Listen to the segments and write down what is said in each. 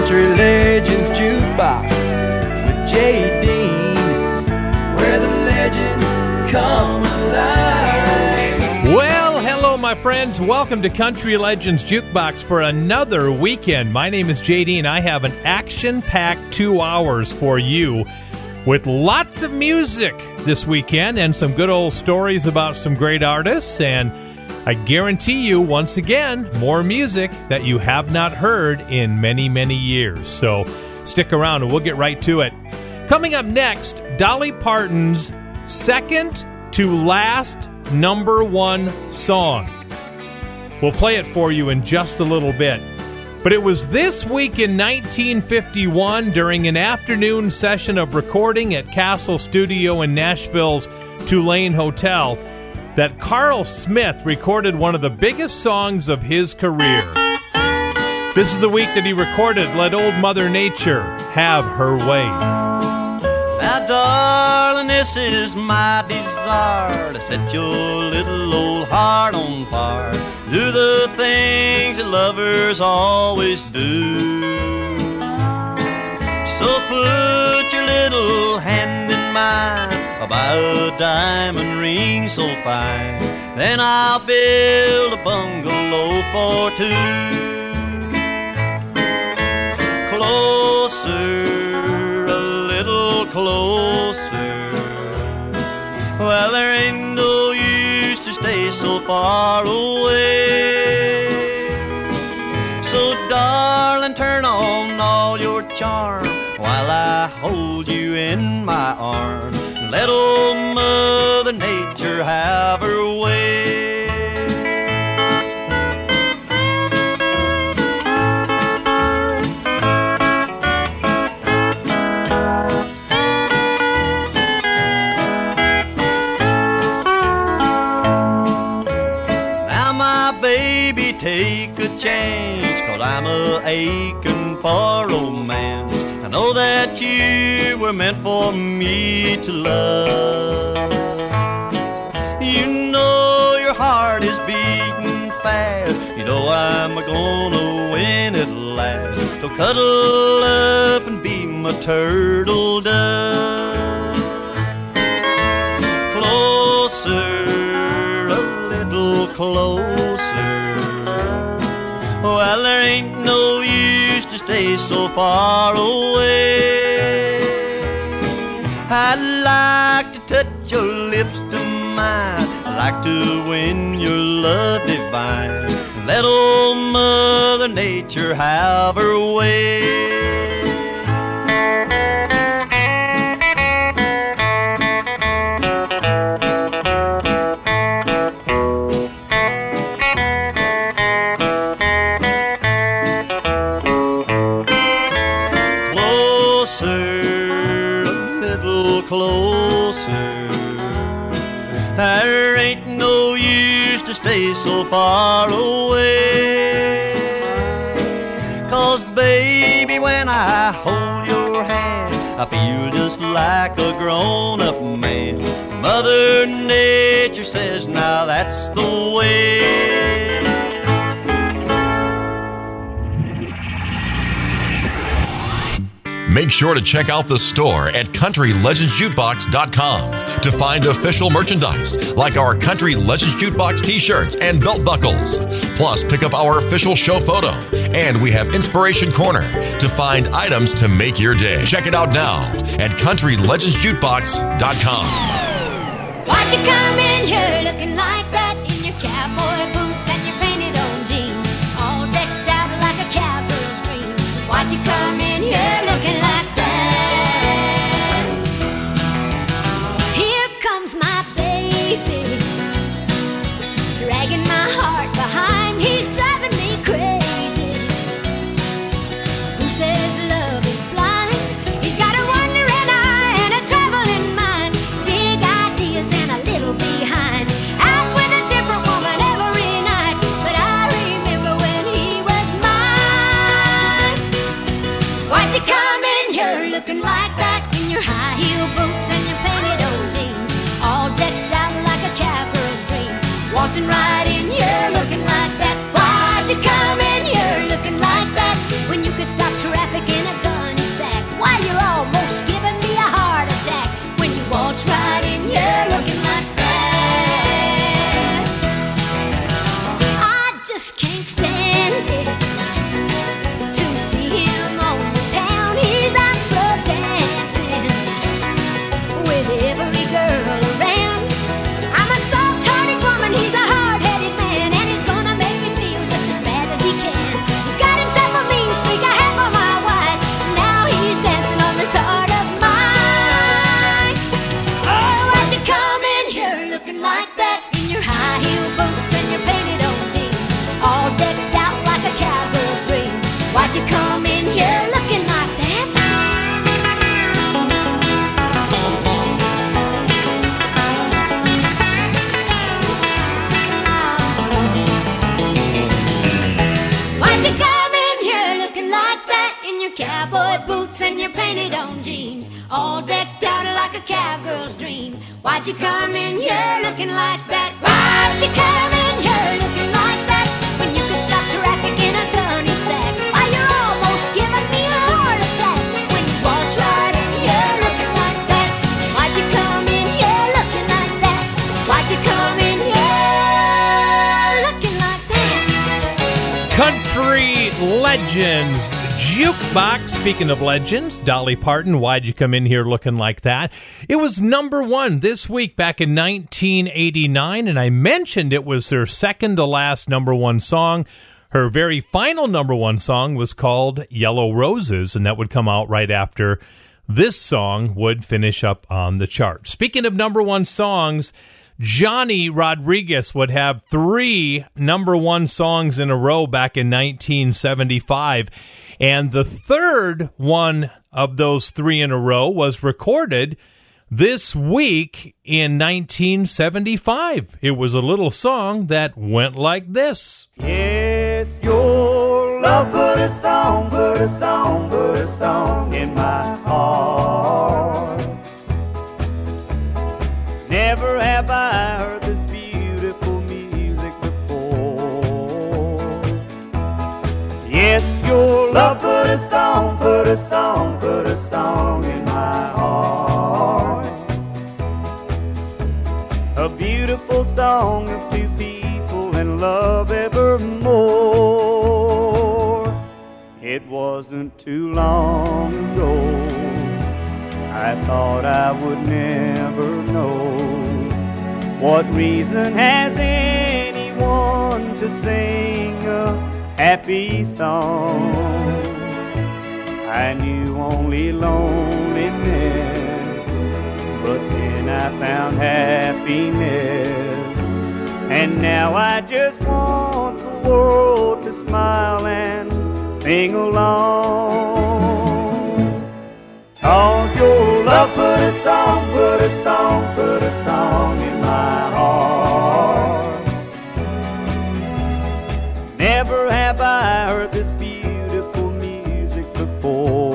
Country Legends Jukebox with Jay Dean, where the legends come alive. Well, hello, my friends. Welcome to Country Legends Jukebox for another weekend. My name is JD, and I have an action packed two hours for you with lots of music this weekend and some good old stories about some great artists. And I guarantee you, once again, more music that you have not heard in many, many years. So stick around and we'll get right to it. Coming up next, Dolly Parton's second to last number one song. We'll play it for you in just a little bit. But it was this week in 1951 during an afternoon session of recording at Castle Studio in Nashville's Tulane Hotel that Carl Smith recorded one of the biggest songs of his career. This is the week that he recorded Let Old Mother Nature Have Her Way. Now, darling, this is my desire to set your little old heart on fire. Do the things that lovers always do. So put your little hand in mine, Buy a diamond ring so fine. Then I'll build a bungalow for two. Closer, a little closer. Well, there ain't no use to stay so far away. So, darling, turn on all your charm while I hold you in my arms. Let old Mother Nature have her way. Now, my baby, take a chance, cause I'm a aching for romance. I know that you were meant for me to love. You know your heart is beating fast. You know I'm gonna win at last. So cuddle up and be my turtle dove. Closer, a little closer. Well, there ain't no use to stay so far away. I'd like to touch your lips to mine. I'd like to win your love divine. Let old Mother Nature have her way. Far away. Cause, baby, when I hold your hand, I feel just like a grown up man. Mother Nature says, now that's the way. Make sure to check out the store at CountryLegendsJukebox.com to find official merchandise like our Country Legends Jukebox t shirts and belt buckles. Plus, pick up our official show photo. And we have Inspiration Corner to find items to make your day. Check it out now at CountryLegendsJukebox.com. Why'd you come in here looking like come in here looking like that? Why'd you come in here looking like that when you could stop traffic in a gunny sack? Why you're almost giving me a heart attack when you right in here looking like that? Why'd you come in here looking like that? Why'd you come in here looking like that? Country Legends Jukebox. Speaking of legends, Dolly Parton, why'd you come in here looking like that? It was number one this week back in 1989, and I mentioned it was her second to last number one song. Her very final number one song was called Yellow Roses, and that would come out right after this song would finish up on the chart. Speaking of number one songs, Johnny Rodriguez would have three number one songs in a row back in 1975. And the third one of those three in a row was recorded this week in 1975. It was a little song that went like this. Yes, your love put a song, put a song, put a song in my heart. Never have I a song, put a song, put a song in my heart. A beautiful song of two people in love evermore. It wasn't too long ago. I thought I would never know. What reason has anyone to sing a happy song? I knew only loneliness, but then I found happiness. And now I just want the world to smile and sing along. Cause your love put a song, put a song, put a song in my heart. Never have I heard this music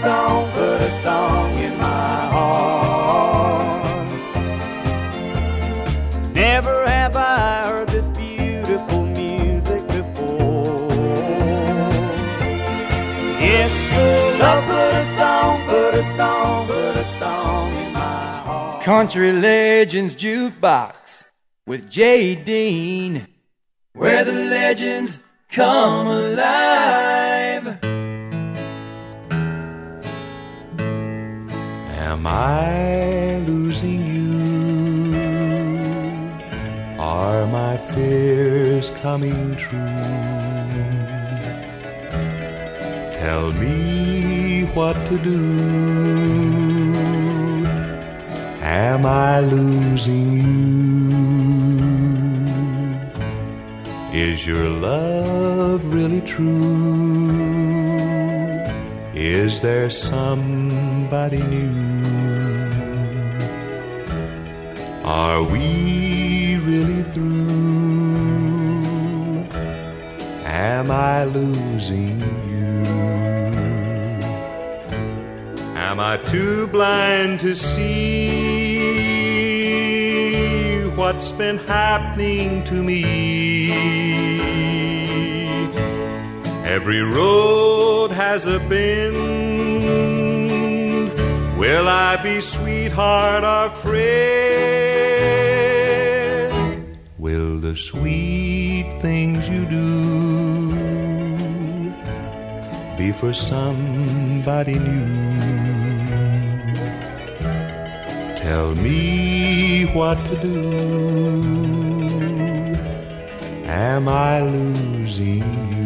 song, put a song, in my heart. Never have I heard this beautiful music before. Yes, put a song, put a song, put a song in my heart. Country Legends Jukebox with Jay Dean, where the legends come alive. Am I losing you? Are my fears coming true? Tell me what to do. Am I losing you? Is your love really true? Is there somebody new? Are we really through? Am I losing you? Am I too blind to see what's been happening to me? Every road has a bend. Will I be sweetheart or friend? Will the sweet things you do be for somebody new? Tell me what to do. Am I losing you?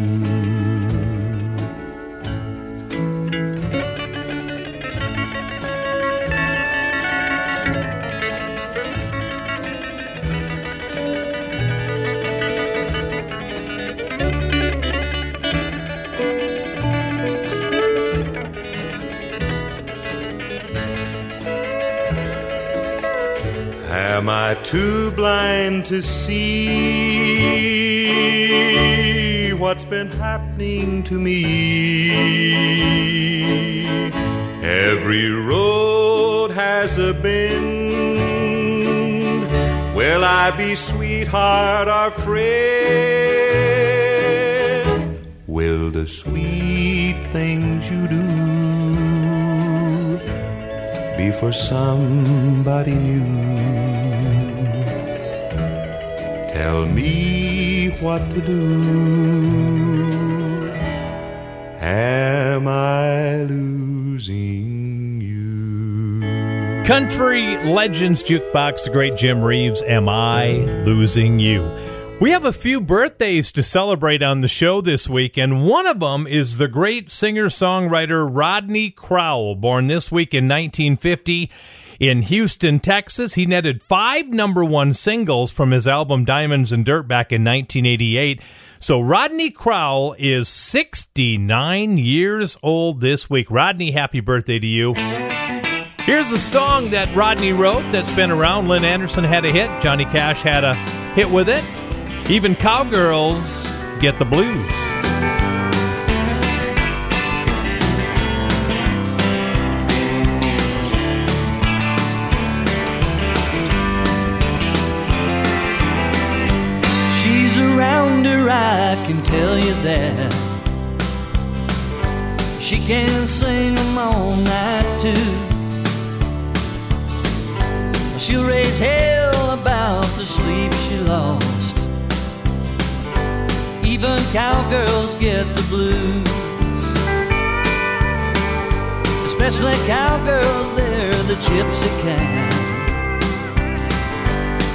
Too blind to see what's been happening to me? Every road has a bend. Will I be sweetheart or friend? Will the sweet things you do be for somebody new? Tell me what to do. Am I losing you? Country Legends Jukebox, the great Jim Reeves. Am I losing you? We have a few birthdays to celebrate on the show this week, and one of them is the great singer songwriter Rodney Crowell, born this week in 1950 in Houston, Texas. He netted five number one singles from his album Diamonds and Dirt back in 1988. So Rodney Crowell is 69 years old this week. Rodney, happy birthday to you. Here's a song that Rodney wrote that's been around. Lynn Anderson had a hit. Johnny Cash had a hit with it. Even cowgirls get the blues. She's around her, I can tell you that. She can sing them all night too. She'll raise hell about the sleep she lost. Even cowgirls get the blues. Especially cowgirls, they're the gypsy kind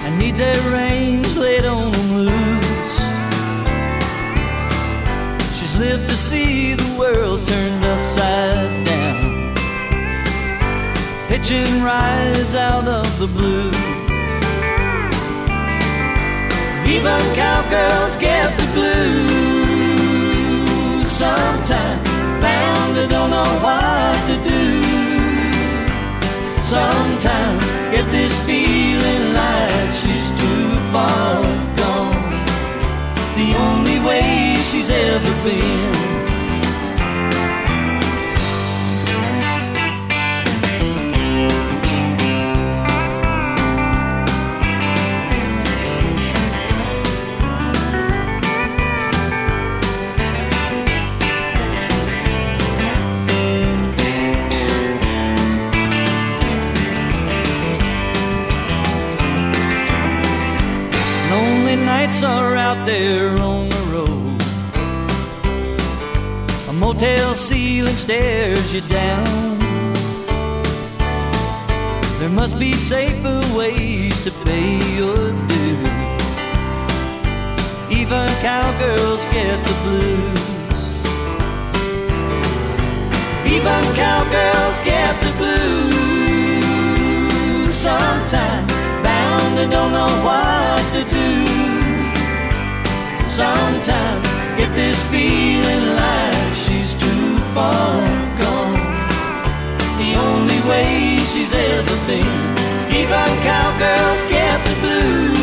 and need their reins laid on them loose. She's lived to see the world turned upside down, pitching rides out of the blue. Even cowgirls get the blues sometimes, bound to don't know what to do. Sometimes get this feeling like she's too far gone. The only way she's ever been. Nights are out there on the road. A motel ceiling stares you down. There must be safer ways to pay your dues. Even cowgirls get the blues. Even cowgirls get the blues. Sometimes bound and don't know what to Sometimes, get this feeling like she's too far gone. The only way she's ever been. Even cowgirls get the blues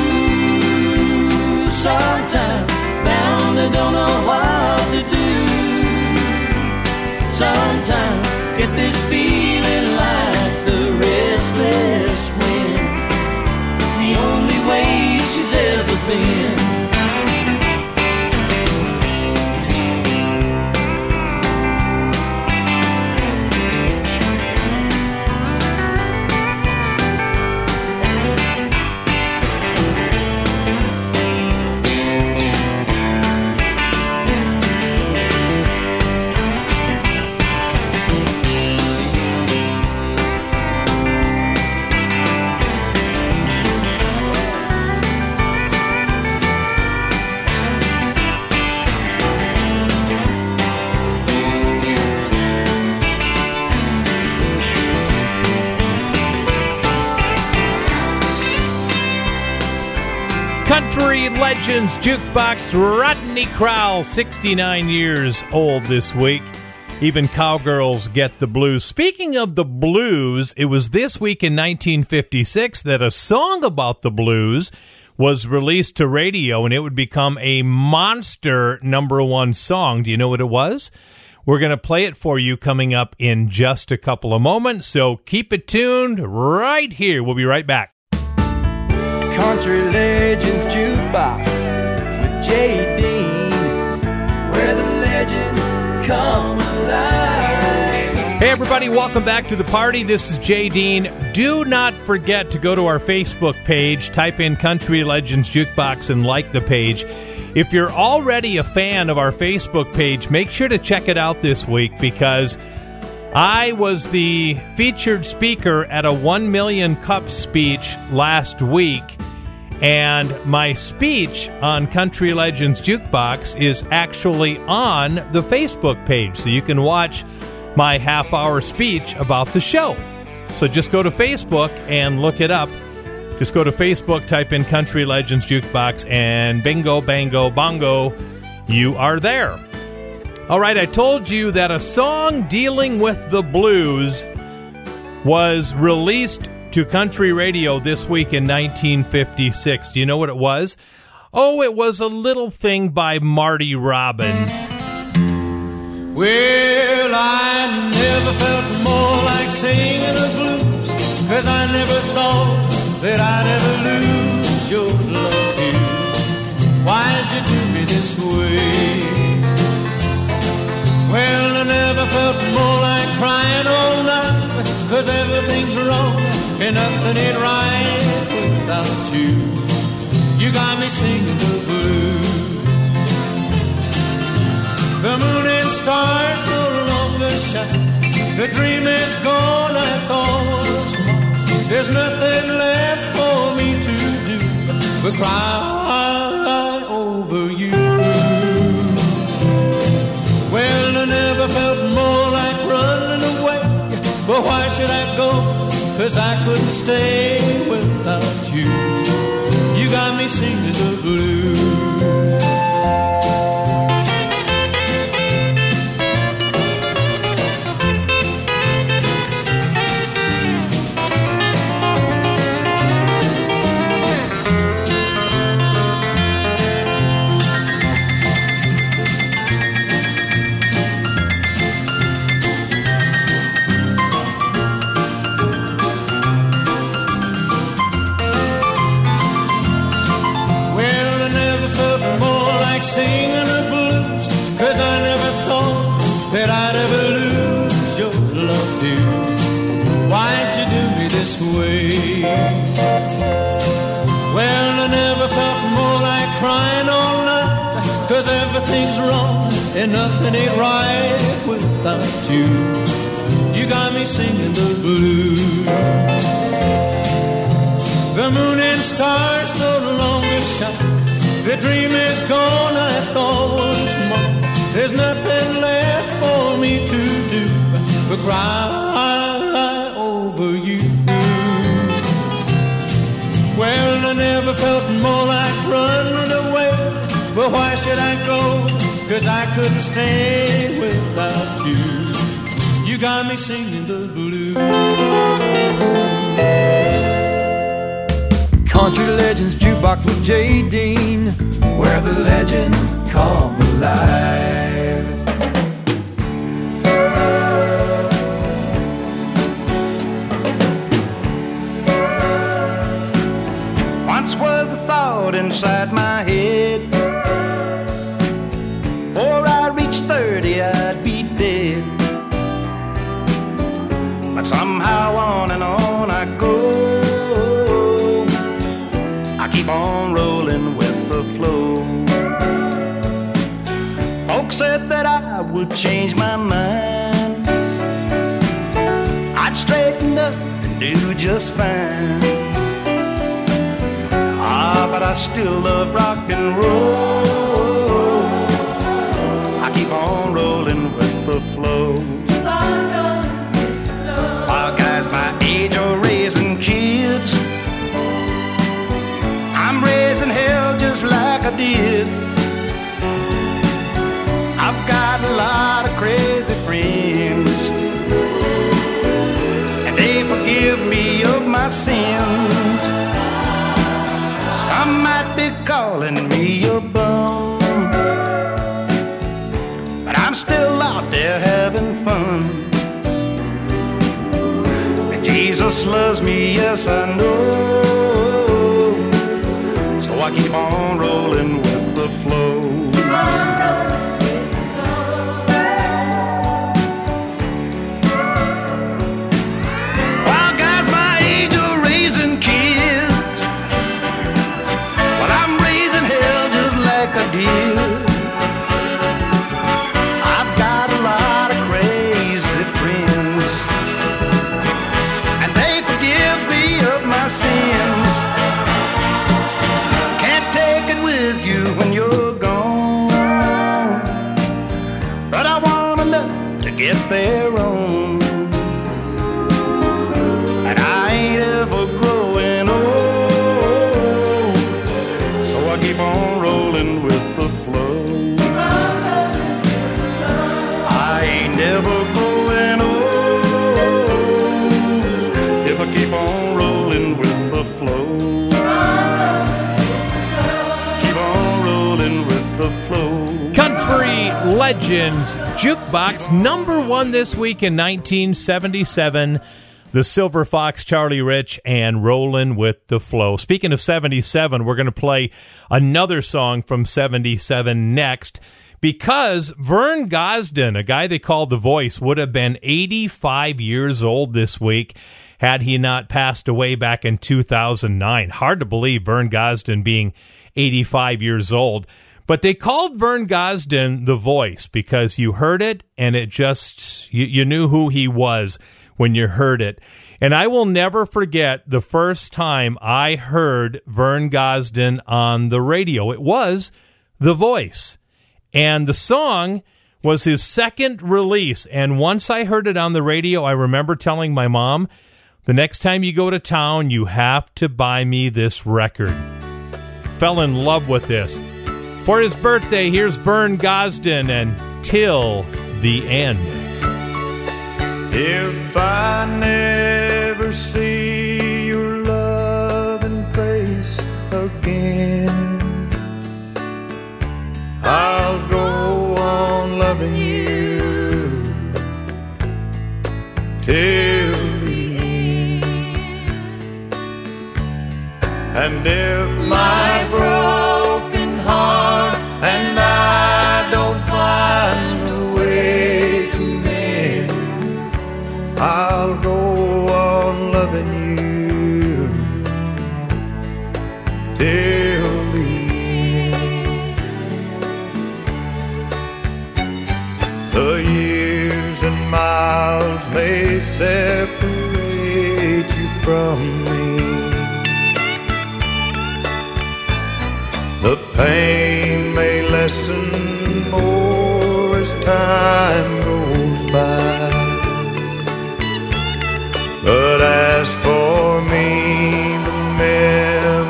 Sometimes, Bound, they don't know what to do. Sometimes, get this feeling like the restless wind. The only way she's ever been. Jukebox Rodney Crowell, 69 years old this week. Even cowgirls get the blues. Speaking of the blues, it was this week in 1956 that a song about the blues was released to radio and it would become a monster number one song. Do you know what it was? We're going to play it for you coming up in just a couple of moments. So keep it tuned right here. We'll be right back. Country Legends Jukebox Jay Dean, where the legends come alive. Hey, everybody, welcome back to the party. This is Jay Dean. Do not forget to go to our Facebook page, type in Country Legends Jukebox, and like the page. If you're already a fan of our Facebook page, make sure to check it out this week because I was the featured speaker at a 1 million cup speech last week. And my speech on Country Legends Jukebox is actually on the Facebook page. So you can watch my half hour speech about the show. So just go to Facebook and look it up. Just go to Facebook, type in Country Legends Jukebox, and bingo, bango, bongo, you are there. All right, I told you that a song dealing with the blues was released to country radio this week in 1956. Do you know what it was? Oh, it was a little thing by Marty Robbins. Well, I never felt more like singing the blues, cause I never thought that I'd ever lose your love here. Why'd you do me this way? Well, I never felt more like crying all night, cause everything's wrong and nothing ain't right without you. You got me singing the blues. The moon and stars no longer shine. The dream is gone, I thought. There's nothing left for me to do but cry over you. Well, I never felt But why should I go? Cause I couldn't stay without you. You got me singing the blues. Jukebox, number one this week in 1977. The Silver Fox, Charlie Rich, and Rollin' with the Flow. Speaking of 77, we're going to play another song from 77 next because Vern Gosdin, a guy they called The Voice, would have been 85 years old this week had he not passed away back in 2009. Hard to believe Vern Gosdin being 85 years old. But they called Vern Gosdin the voice because you heard it and it just, you, you knew who he was when you heard it. And I will never forget the first time I heard Vern Gosdin on the radio. It was The Voice. And the song was his second release. And once I heard it on the radio, I remember telling my mom, the next time you go to town, you have to buy me this record. Fell in love with this. For his birthday, here's Vern Gosdin and Till the End. If I never see your loving face again, I'll go on loving you till the end. And if my broken from me. The pain may lessen more as time goes by. But as for me, the memories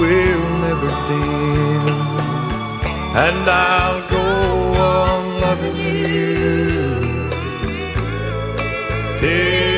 will never dim. And I'll go on loving you till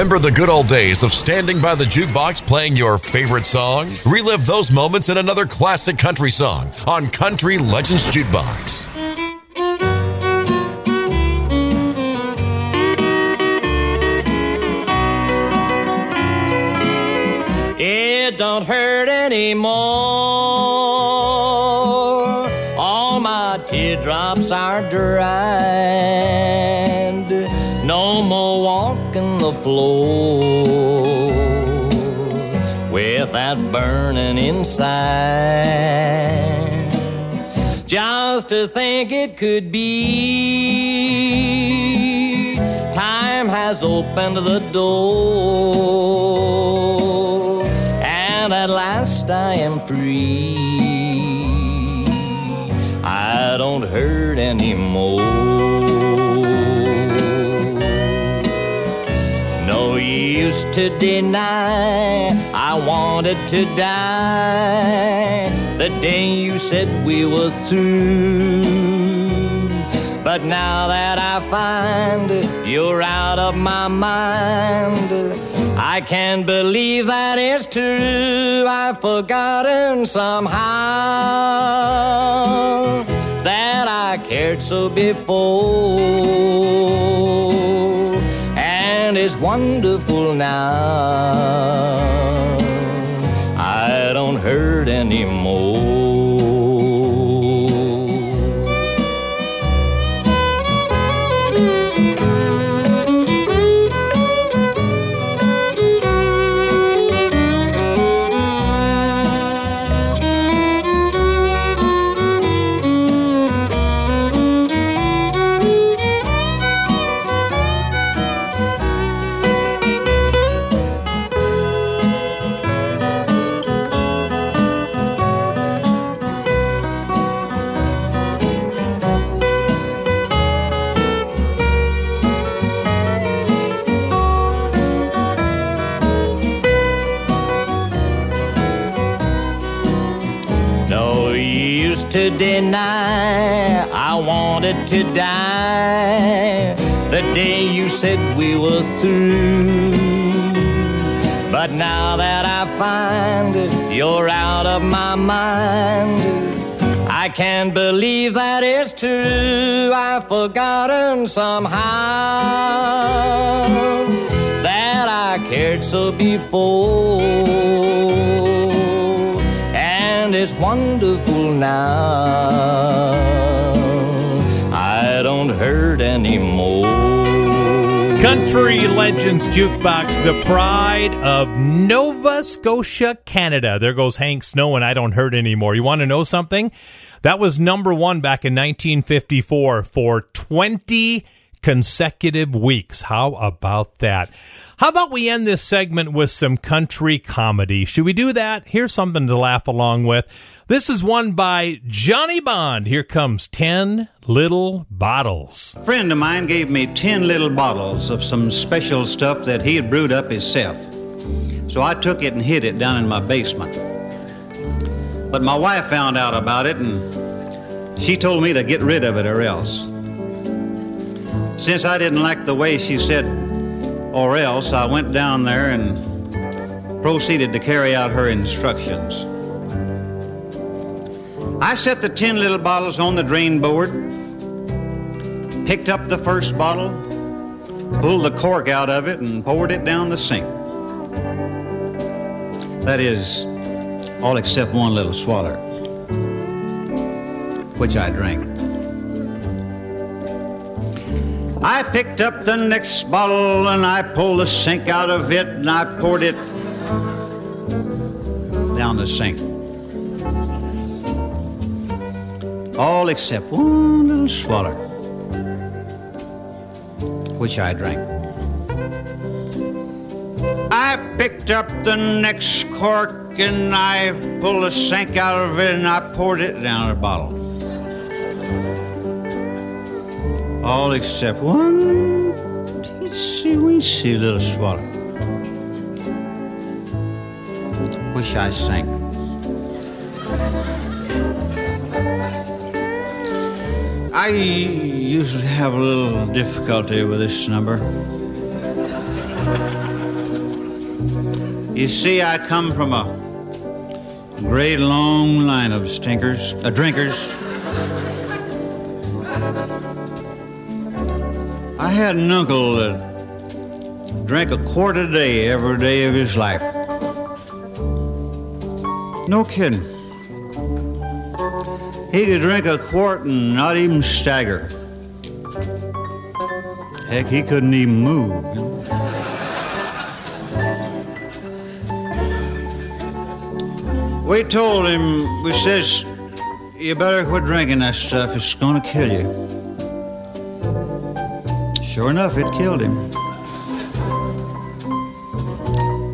Remember the good old days of standing by the jukebox playing your favorite songs? Relive those moments in another classic country song on Country Legends Jukebox. It don't hurt anymore. Floor with that burning inside. Just to think it could be. Time has opened the door, and at last I am free. To deny I wanted to die the day you said we were through. But now that I find you're out of my mind, I can't believe that it's true. I've forgotten somehow that I cared so before, it's wonderful now. I don't hurt anymore. To deny I wanted to die the day you said we were through. But now that I find you're out of my mind, I can't believe that it's true. I've forgotten somehow that I cared so before and it's wonderful now. I don't hurt anymore. Country Legends Jukebox, the pride of Nova Scotia, Canada. There goes Hank Snow, and I don't hurt anymore. You want to know something? That was number one back in 1954 for 20 consecutive weeks. How about that? How about we end this segment with some country comedy? Should we do that? Here's something to laugh along with. This is one by Johnny Bond. Here comes 10 Little Bottles. A friend of mine gave me 10 little bottles of some special stuff that he had brewed up himself. So I took it and hid it down in my basement. But my wife found out about it and she told me to get rid of it or else. Since I didn't like the way she said or else, I went down there and proceeded to carry out her instructions. I set the 10 little bottles on the drain board, picked up the first bottle, pulled the cork out of it, and poured it down the sink. That is, all except one little swaller, which I drank. I picked up the next bottle and I pulled the sink out of it and I poured it down the sink. All except one little swaller, which I drank. I picked up the next cork and I pulled the sink out of it and I poured it down the bottle. All except one teensy weensy little swallow. which I sank. I usually have a little difficulty with this number. You see, I come from a great long line of stinkers, uh, drinkers. I had an uncle that drank a quart a day every day of his life. No kidding. He could drink a quart and not even stagger. Heck, he couldn't even move. We told him, we says, you better quit drinking that stuff. It's gonna kill you. Sure enough, it killed him.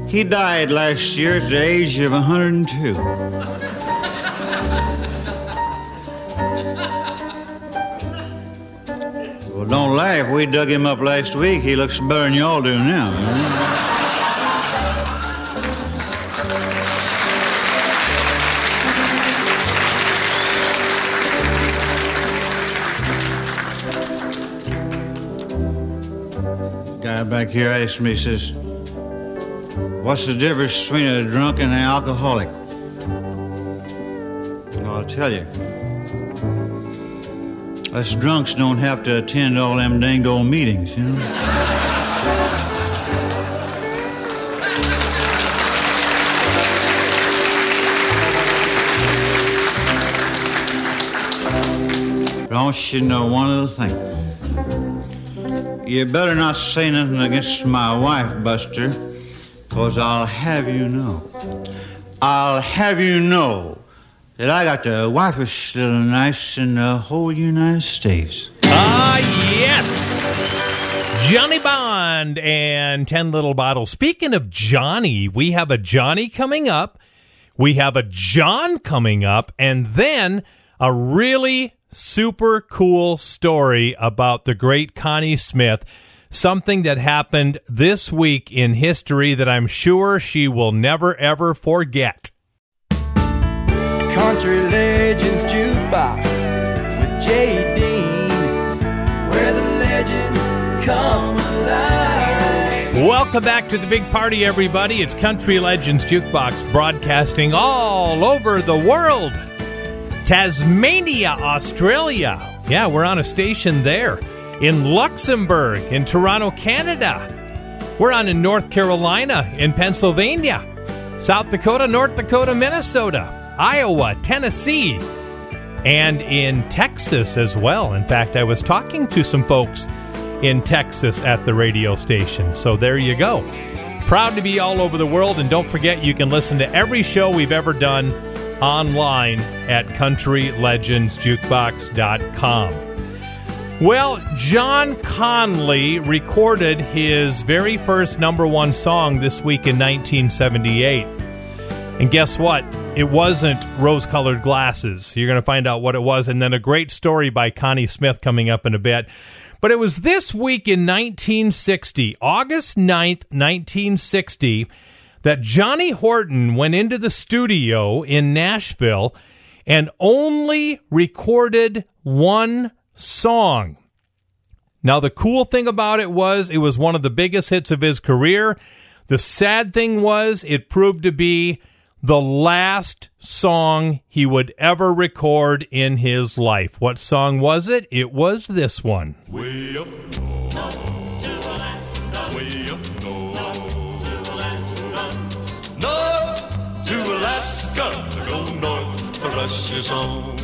He died last year at the age of 102. Well, don't laugh. We dug him up last week. He looks better than y'all do now. Back here asked me, says, What's the difference between a drunk and an alcoholic? I'll tell you. Us drunks don't have to attend all them danged old meetings, you know? Don't you know one other thing? You better not say nothing against my wife, Buster, because I'll have you know. I'll have you know that I got the wifest little nice in the whole United States. Ah, yes. Johnny Bond and 10 Little Bottles. Speaking of Johnny, we have a Johnny coming up. We have a John coming up. And then a really super cool story about the great Connie Smith. Something that happened this week in history that I'm sure she will never ever forget. Country Legends Jukebox with Jay Dean, where the legends come alive. Welcome back to the big party, everybody. It's Country Legends Jukebox broadcasting all over the world. Tasmania, Australia. Yeah, we're on a station there. In Luxembourg, in Toronto, Canada. We're on in North Carolina, in Pennsylvania, South Dakota, North Dakota, Minnesota, Iowa, Tennessee, and in Texas as well. In fact, I was talking to some folks in Texas at the radio station. So there you go. Proud to be all over the world. And don't forget, you can listen to every show we've ever done online at countrylegendsjukebox.com. Well, John Conlee recorded his very first number one song this week in 1978. And guess what? It wasn't rose colored glasses. You're going to find out what it was. And then a great story by Connie Smith coming up in a bit. But it was this week in 1960, August 9th, 1960, that Johnny Horton went into the studio in Nashville and only recorded one song. Now, the cool thing about it was it was one of the biggest hits of his career. The sad thing was it proved to be the last song he would ever record in his life. What song was it? It was this one. Way up Alaska. Go north for Russia's home.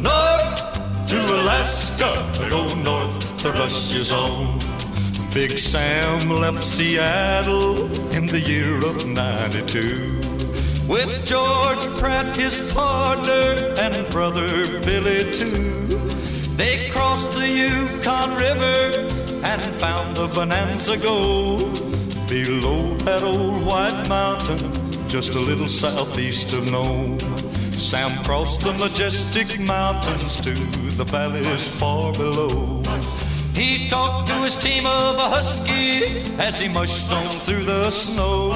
North to Alaska. Go north to Russia's home. Big Sam left Seattle in the year of 92 with George Pratt, his partner, and brother Billy too. They crossed the Yukon River and found the Bonanza Gold below that old white mountain, just a little southeast of Nome. Sam crossed the majestic mountains to the valleys far below. He talked to his team of huskies as he mushed on through the snow.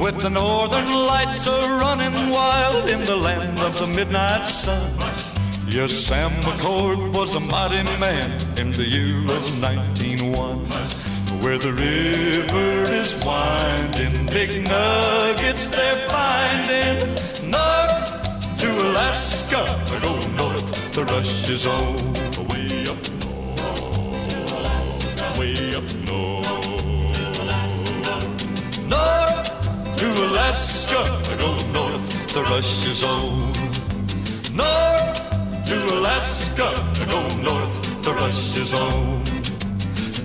With the northern lights a running wild in the land of the midnight sun. Yes, Sam McCord was a mighty man in the year of 1901. Where the river is winding. Big nuggets they're finding. North to Alaska, I go north. The rush is on. Way up north, way up north. North to Alaska, I go north. The rush is on. North to Alaska, I go north. The rush is on.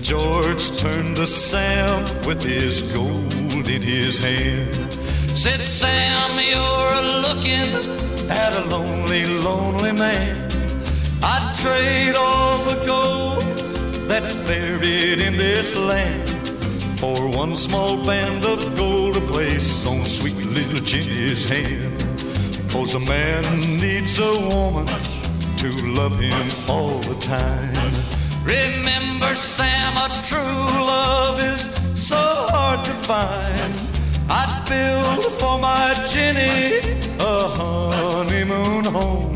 George turned to Sam with his gold in his hand. Said, Sam, you're looking at a lonely, lonely man. I'd trade all the gold that's buried in this land for one small band of gold to place on sweet little Jenny's hand. Cause a man needs a woman to love him all the time. Remember, Sam, a true love is so hard to find. I'd build for my Jenny a honeymoon home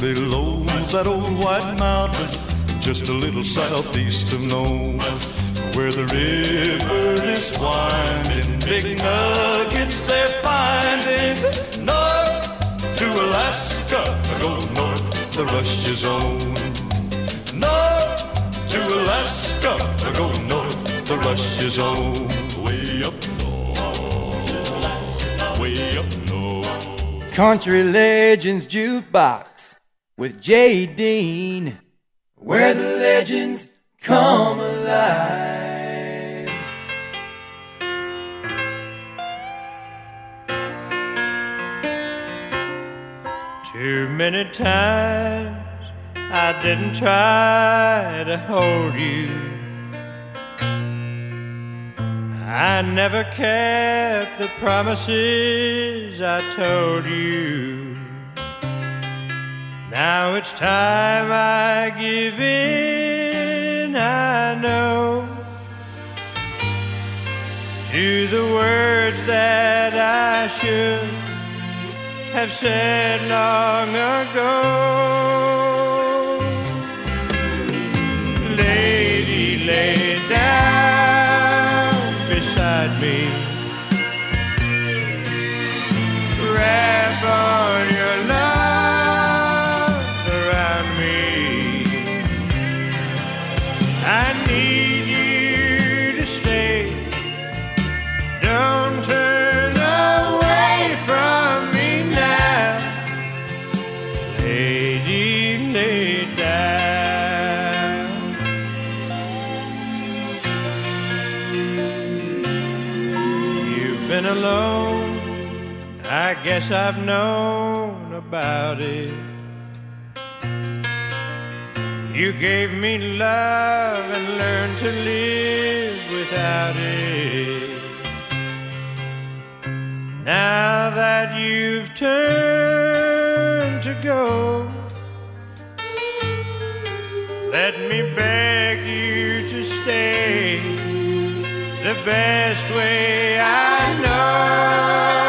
below that old white mountain, just a little southeast of Nome, where the river is winding. Big nuggets they're finding. North to Alaska, go north, the rush is on. North to Alaska, I go north, the rush is on. Way up north, way up north. Country Legends Jukebox with Jay Dean, where the legends come alive. Too many times I didn't try to hold you. I never kept the promises I told you. Now it's time I give in, I know, to the words that I should have said long ago. Lady, lay down beside me. Wrap guess I've known about it. You gave me love and learned to live without it. Now that you've turned to go, let me beg you to stay the best way I know.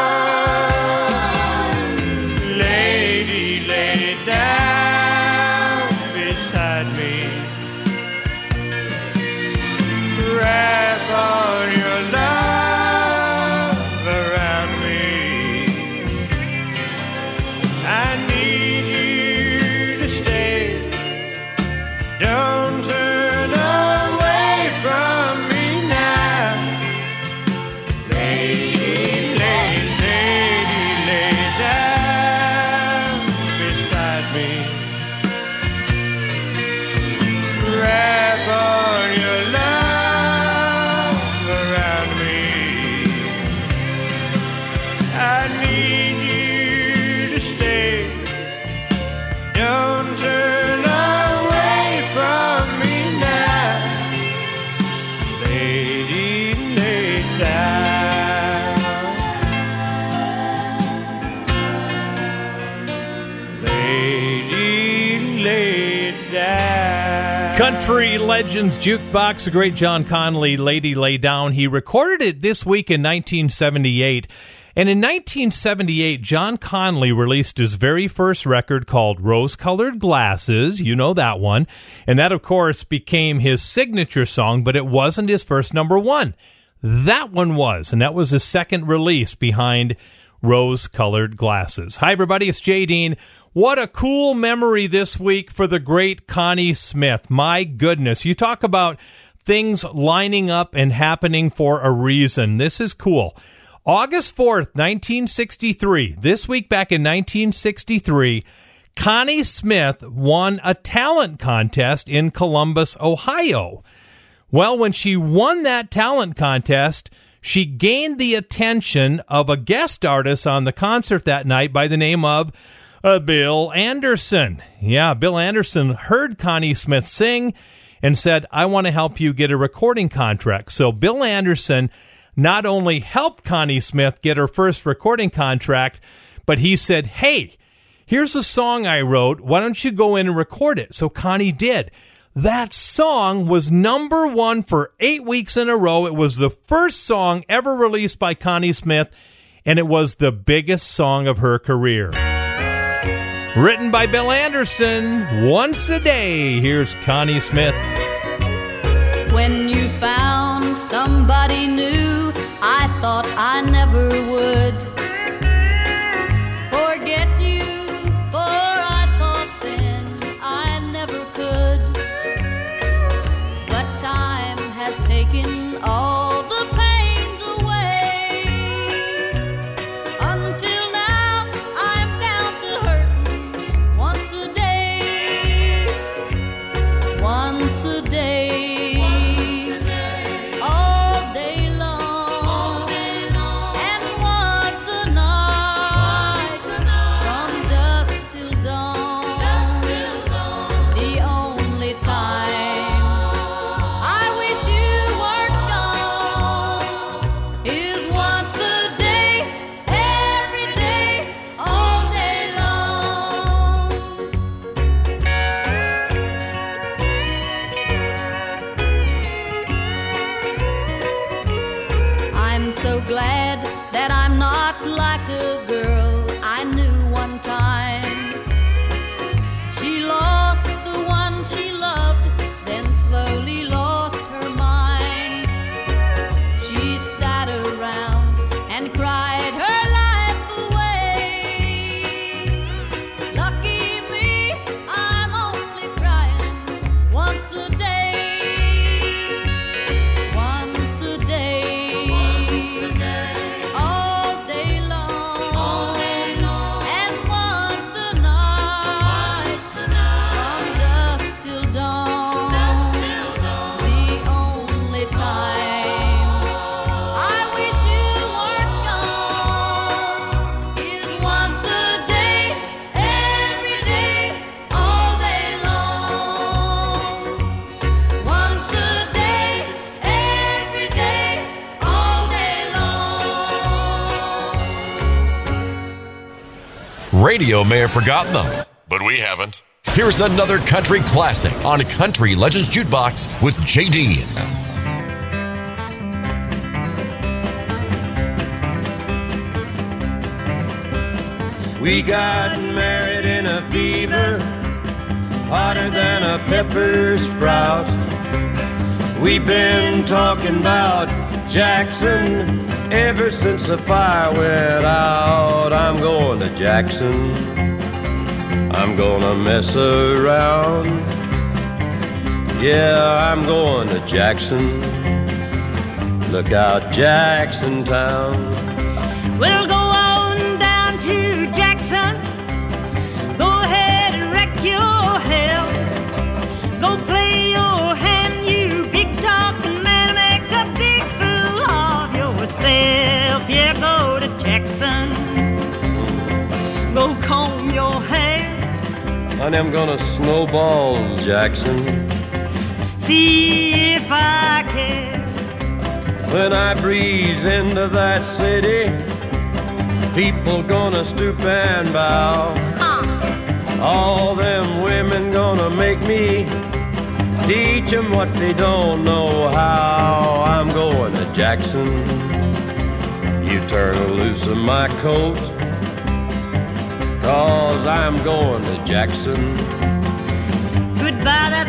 Lady, lay down. Country Legends Jukebox, the great John Conlee, Lady Lay Down. He recorded it this week in 1978. And in 1978, John Conlee released his very first record called Rose Colored Glasses. You know that one. And that, of course, became his signature song, but it wasn't his first number one. That one was, and that was his second release behind Rose Colored Glasses. Hi, everybody. It's Jay Dean. What a cool memory this week for the great Connie Smith. My goodness. You talk about things lining up and happening for a reason. This is cool. August 4th, 1963, this week back in 1963, Connie Smith won a talent contest in Columbus, Ohio. Well, when she won that talent contest, she gained the attention of a guest artist on the concert that night by the name of uh, Bill Anderson. Yeah, Bill Anderson heard Connie Smith sing and said, I want to help you get a recording contract. So Bill Anderson not only helped Connie Smith get her first recording contract, but he said, Hey, here's a song I wrote. Why don't you go in and record it? So Connie did. That song was number one for eight weeks in a row. It was the first song ever released by Connie Smith, and it was the biggest song of her career. Written by Bill Anderson, once a day. Here's Connie Smith. When you found somebody new, I thought I never would Radio may have forgotten them, but we haven't. Here's another country classic on Country Legends Jukebox with JD. We got married in a fever, hotter than a pepper sprout. We've been talking about Jackson ever since the fire went out. I'm going to Jackson. I'm gonna mess around. Yeah, I'm going to Jackson. Look out, Jackson Town. We'll go Honey, I'm gonna snowball Jackson. See if I care. When I breeze into that city, people gonna stoop and bow. Uh. All them women gonna make me teach 'em what they don't know how. I'm going to Jackson. You you turn loose of my coat? Cause I'm going to Jackson. Goodbye,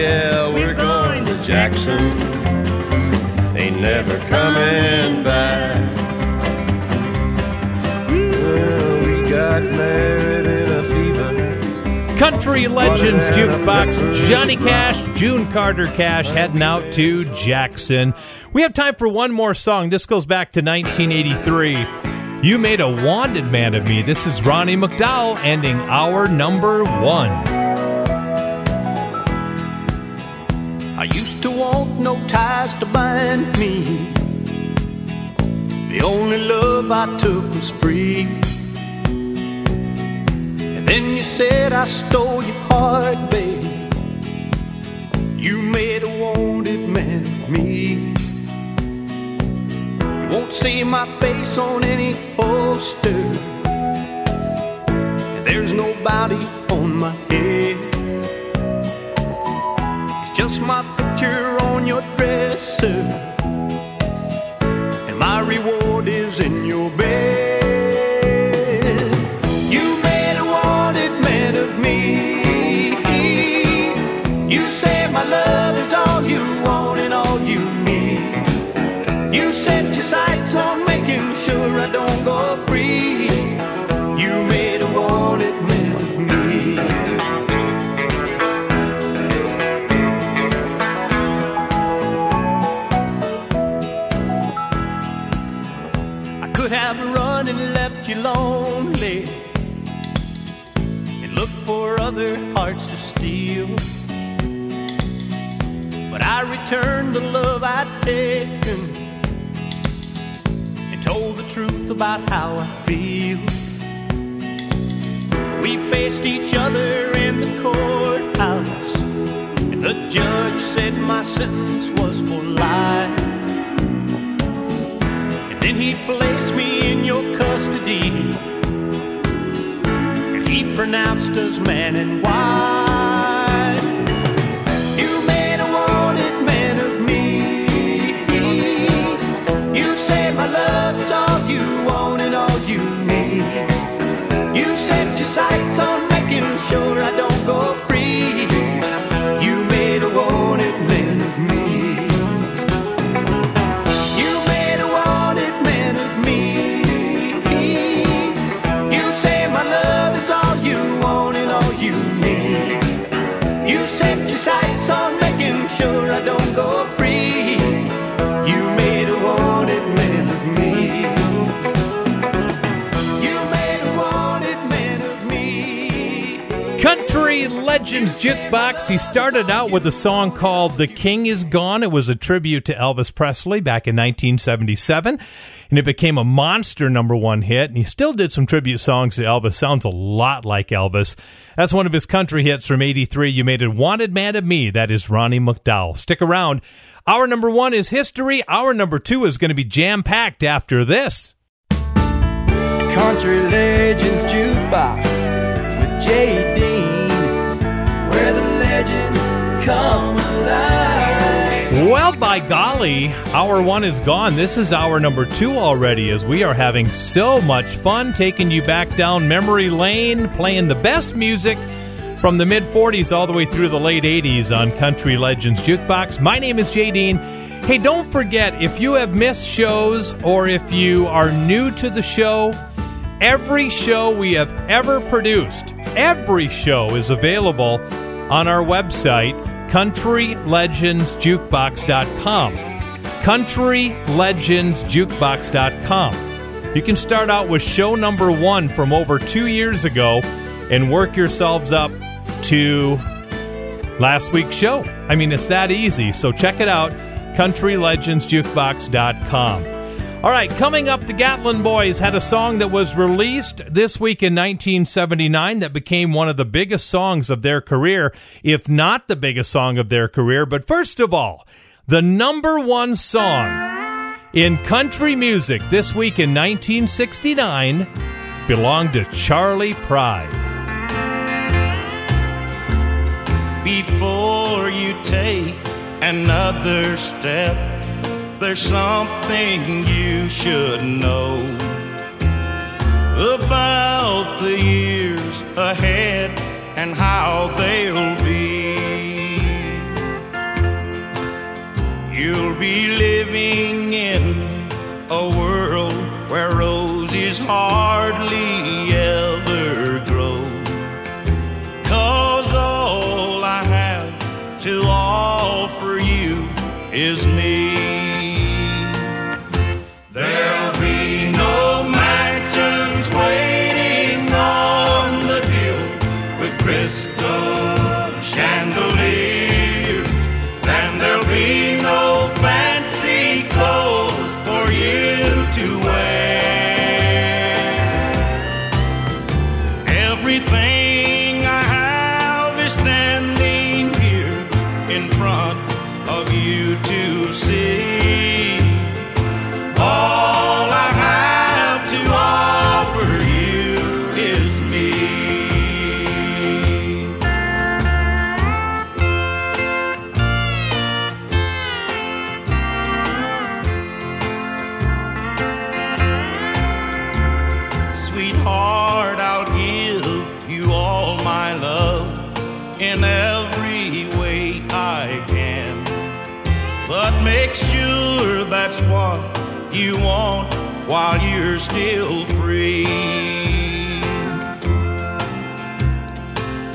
Yeah, we're going to Jackson. Ain't never coming back. Well, we got married in a fever. Country Legends Jukebox, Johnny Cash, June Carter Cash heading out to Jackson. We have time for one more song. This goes back to 1983. You made a wanted man of me. This is Ronnie McDowell ending our number one. Used to want no ties to bind me. The only love I took was free. And then you said I stole your heart, baby. You made a wanted man of me. You won't see my face on any poster. And there's nobody on my head. It's my picture on your dresser. And my reward is in your bed. You made a wanted man of me. You say my love is all you want and all you need. You set your sights on making sure I don't go free. You made a wanted man you lonely and look for other hearts to steal. But I returned the love I'd taken and told the truth about how I feel. We faced each other in the courthouse, and the judge said my sentence was for life. And then he placed me in your custody, and he pronounced us man and wife. You made a wanted man of me. You say my love is all you want and all you need. You set your sights on making sure I don't go Legends Jukebox. He started out with a song called The King Is Gone. It was a tribute to Elvis Presley back in 1977, and it became a monster number one hit. And he still did some tribute songs to Elvis. Sounds a lot like Elvis. That's one of his country hits from 83. You made a wanted man of me. That is Ronnie McDowell. Stick around. Our number one is history. Our number two is going to be jam packed after this. Country Legends Jukebox with Jay Well, by golly, hour one is gone. This is hour number two already, as we are having so much fun taking you back down memory lane, playing the best music from the mid 40s all the way through the late 80s on Country Legends Jukebox. My name is Jay Dean. Hey, don't forget if you have missed shows or if you are new to the show, every show we have ever produced every show is available on our website, countrylegendsjukebox.com. Countrylegendsjukebox.com. You can start out with show number one from over two years ago and work yourselves up to last week's show. I mean, it's that easy. So check it out, countrylegendsjukebox.com. All right, coming up, the Gatlin Boys had a song that was released this week in 1979 that became one of the biggest songs of their career, if not the biggest song of their career. But first of all, the number one song in country music this week in 1969 belonged to Charley Pride. Before you take another step, there's something you should know about the years ahead and how they'll be. You'll be living in a world where roses hardly ever grow. Cause all I have to offer you is that's what you want while you're still free.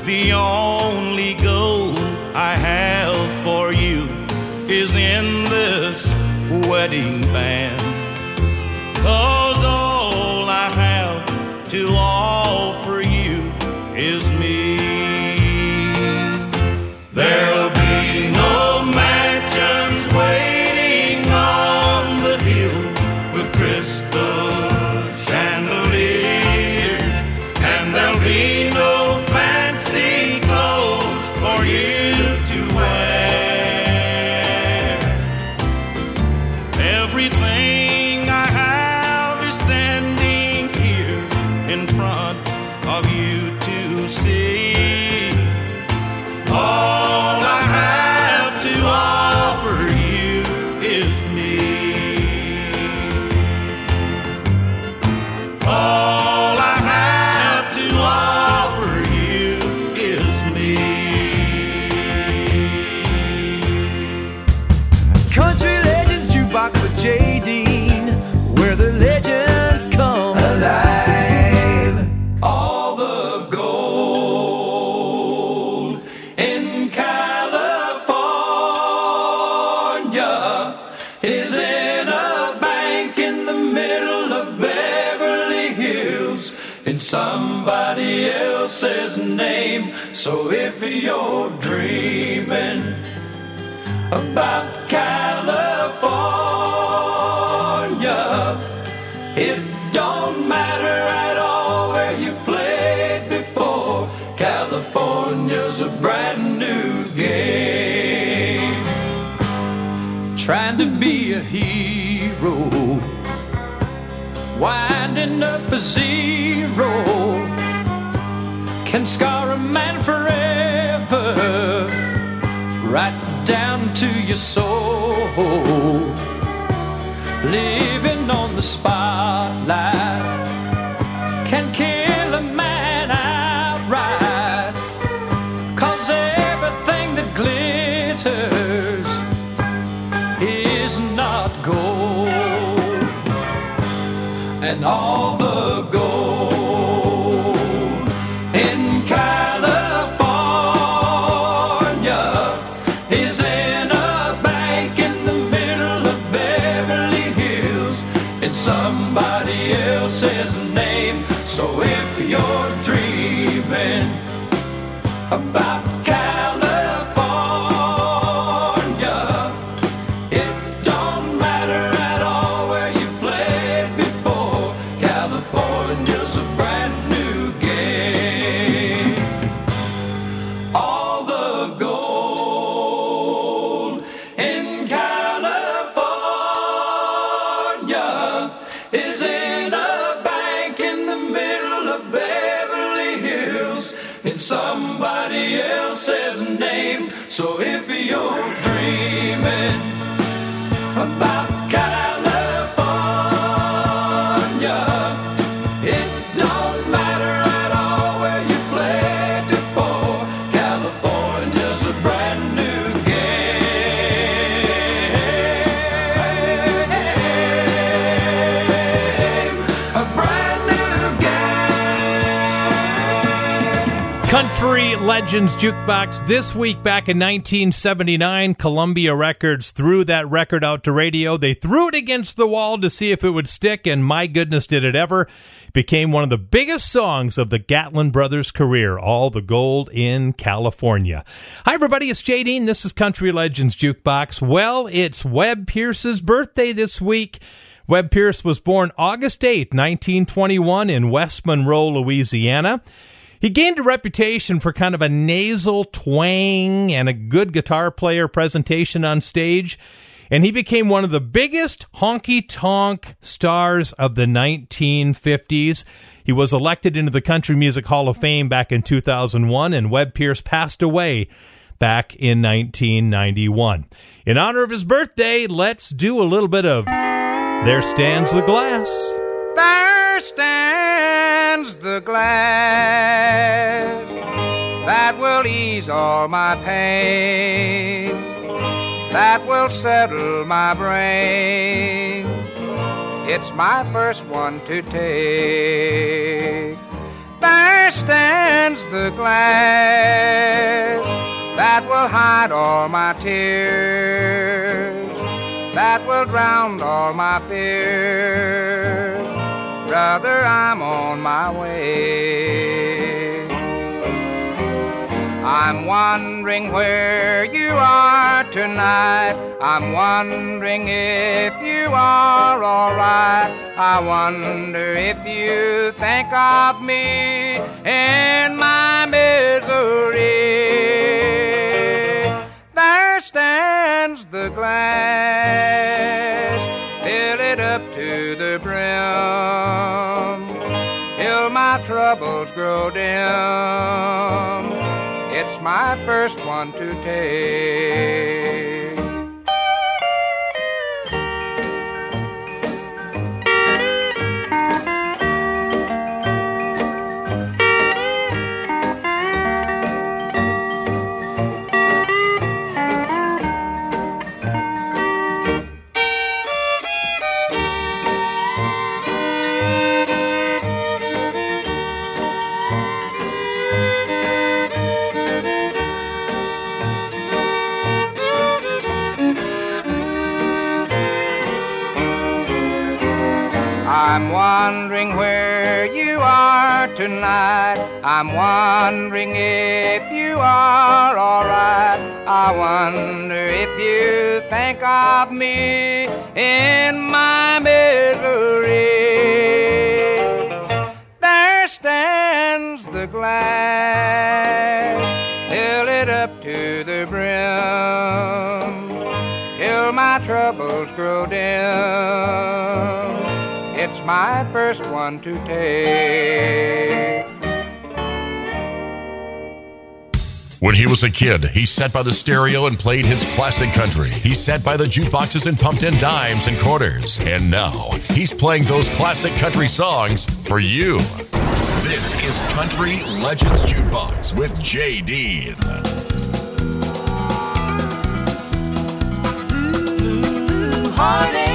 The only goal I have for you is in this wedding band. Cause you're dreaming about California, it don't matter at all where you played before. California's a brand new game. Trying to be a hero, winding up a zero, can scar a man forever, right down to your soul. Living on the spotlight So somebody else's name. So if you're dreaming about Legends Jukebox this week back in 1979. Columbia Records threw that record out to radio. They threw it against the wall to see if it would stick, and my goodness, did it ever. Became one of the biggest songs of the Gatlin brothers' career, All the Gold in California. Hi, everybody, it's JD, this is Country Legends Jukebox. Well, it's Webb Pierce's birthday this week. Webb Pierce was born August 8, 1921, in West Monroe, Louisiana. He gained a reputation for kind of a nasal twang and a good guitar player presentation on stage, and he became one of the biggest honky tonk stars of the 1950s. He was elected into the Country Music Hall of Fame back in 2001, and Webb Pierce passed away back in 1991. In honor of his birthday, let's do a little bit of There Stands the Glass. There stands the glass that will ease all my pain, that will settle my brain. It's my first one to take. There stands the glass that will hide all my tears, that will drown all my fears. Brother, I'm on my way. I'm wondering where you are tonight. I'm wondering if you are alright. I wonder if you think of me in my misery. There stands the glass, fill it up to the brim, till my troubles grow dim. It's my first one to take. I'm wondering where you are tonight. I'm wondering if you are alright. I wonder if you think of me in my misery. There stands the glass, fill it up to the brim, till my troubles grow dim. It's my first one to take. When he was a kid, he sat by the stereo and played his classic country. He sat by the jukeboxes and pumped in dimes and quarters. And now he's playing those classic country songs for you. This is Country Legends Jukebox with Jay Dean. Heartache,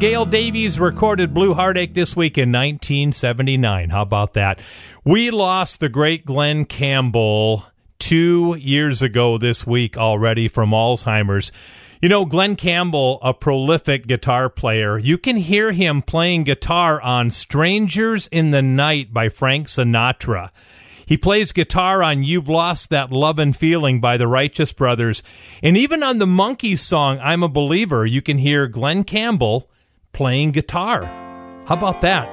Gail Davies recorded Blue Heartache this week in 1979. How about that? We lost the great Glen Campbell two years ago this week already from Alzheimer's. You know, Glen Campbell, a prolific guitar player, you can hear him playing guitar on Strangers in the Night by Frank Sinatra. He plays guitar on You've Lost That Love and Feeling by the Righteous Brothers. And even on the Monkees song, I'm a Believer, you can hear Glen Campbell playing guitar. How about that?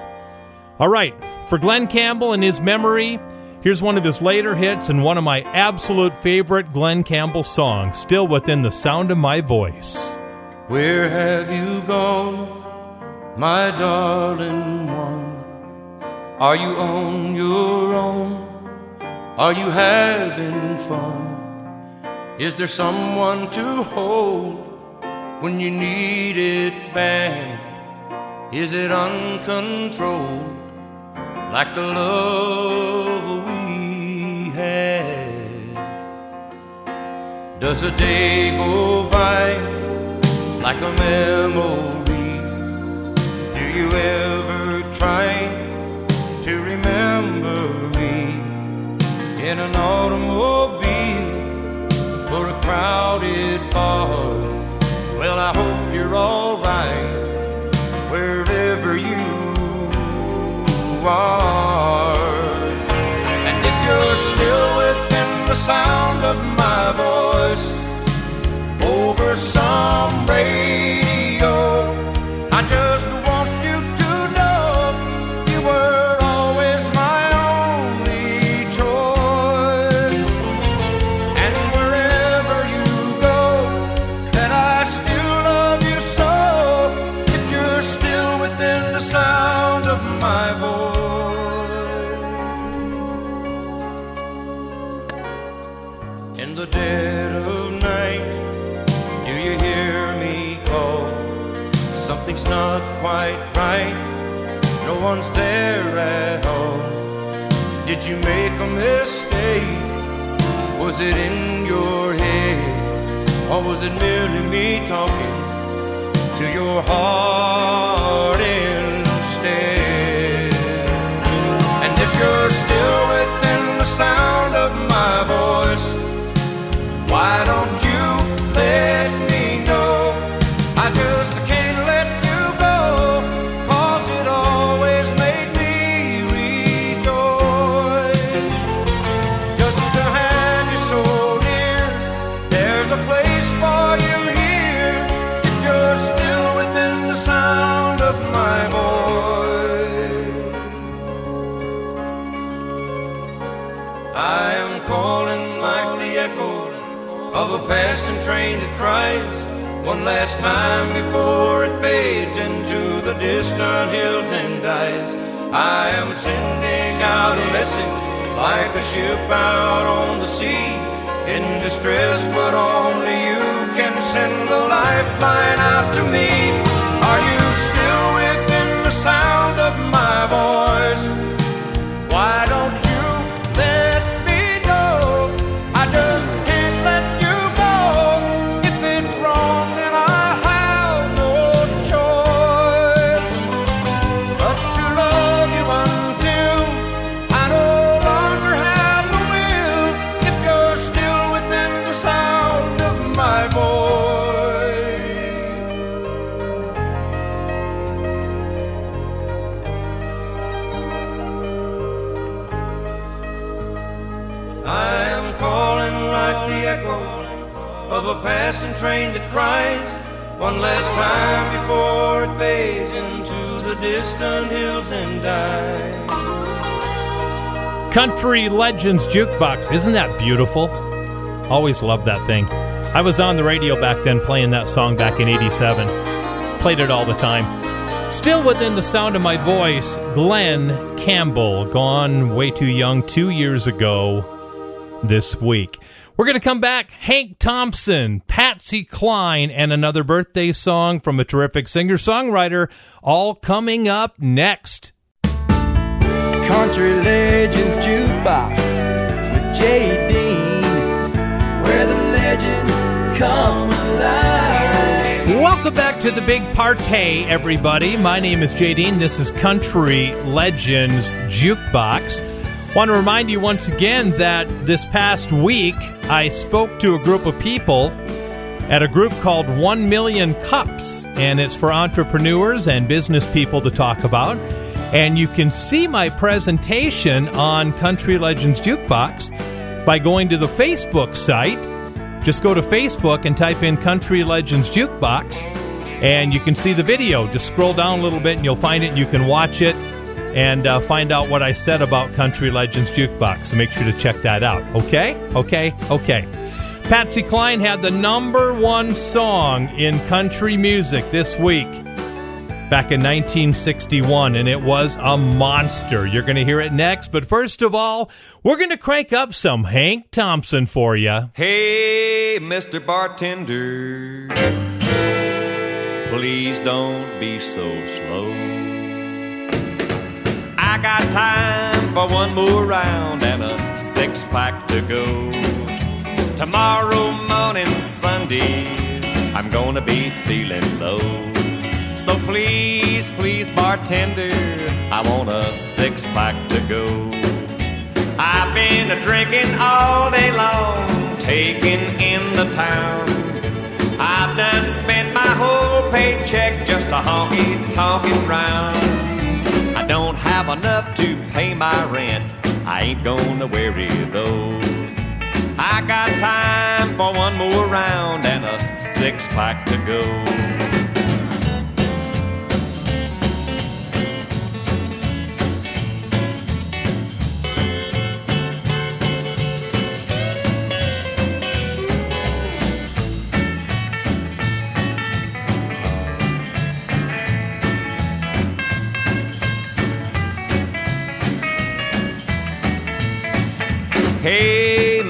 All right, for Glen Campbell and his memory, here's one of his later hits and one of my absolute favorite Glen Campbell songs, still within the sound of my voice. Where have you gone, my darling one? Are you on your own? Are you having fun? Is there someone to hold when you need it bad? Is it uncontrolled like the love we had? Does a day go by like a memory? Do you ever try to remember me in an automobile or a crowded bar? Well, I hope you're alright are. And if you're still within the sound of my voice over some radio, Did you make a mistake? Was it in your head? Or was it merely me talking to your heart instead? One last time before it fades into the distant hills and dies. I am sending out a message like a ship out on the sea in distress, but only you can send a lifeline out to me. Are you still within the sound of my voice? Why Country Legends Jukebox. Isn't that beautiful? Always loved that thing. I was on the radio back then playing that song back in 87. Played it all the time. Still within the sound of my voice, Glen Campbell, gone way too young two years ago this week. We're going to come back. Hank Thompson, Patsy Cline, and another birthday song from a terrific singer songwriter, all coming up next. Country Legends Jukebox with Jay Dean, where the legends come alive. Welcome back to the big partay, everybody. My name is Jay Dean. This is Country Legends Jukebox. Want to remind you once again that this past week I spoke to a group of people at a group called 1 Million Cups, and it's for entrepreneurs and business people to talk about. And you can see my presentation on Country Legends Jukebox by going to the Facebook site. Just go to Facebook and type in Country Legends Jukebox, and you can see the video. Just scroll down a little bit and you'll find it, and you can watch it and uh, find out what I said about Country Legends Jukebox. So make sure to check that out. Okay? Okay? Okay. Patsy Cline had the number one song in country music this week back in 1961, and it was a monster. You're going to hear it next, but first of all, we're going to crank up some Hank Thompson for you. Hey, Mr. Bartender, please don't be so slow. I got time for one more round and a six pack to go. Tomorrow morning, Sunday, I'm gonna be feeling low. So please, please, bartender, I want a six pack to go. I've been a drinking all day long, taking in the town. I've done spent my whole paycheck just a honky tonkin' round. I don't have enough to pay my rent. I ain't gonna worry though. I got time for one more round and a six pack to go.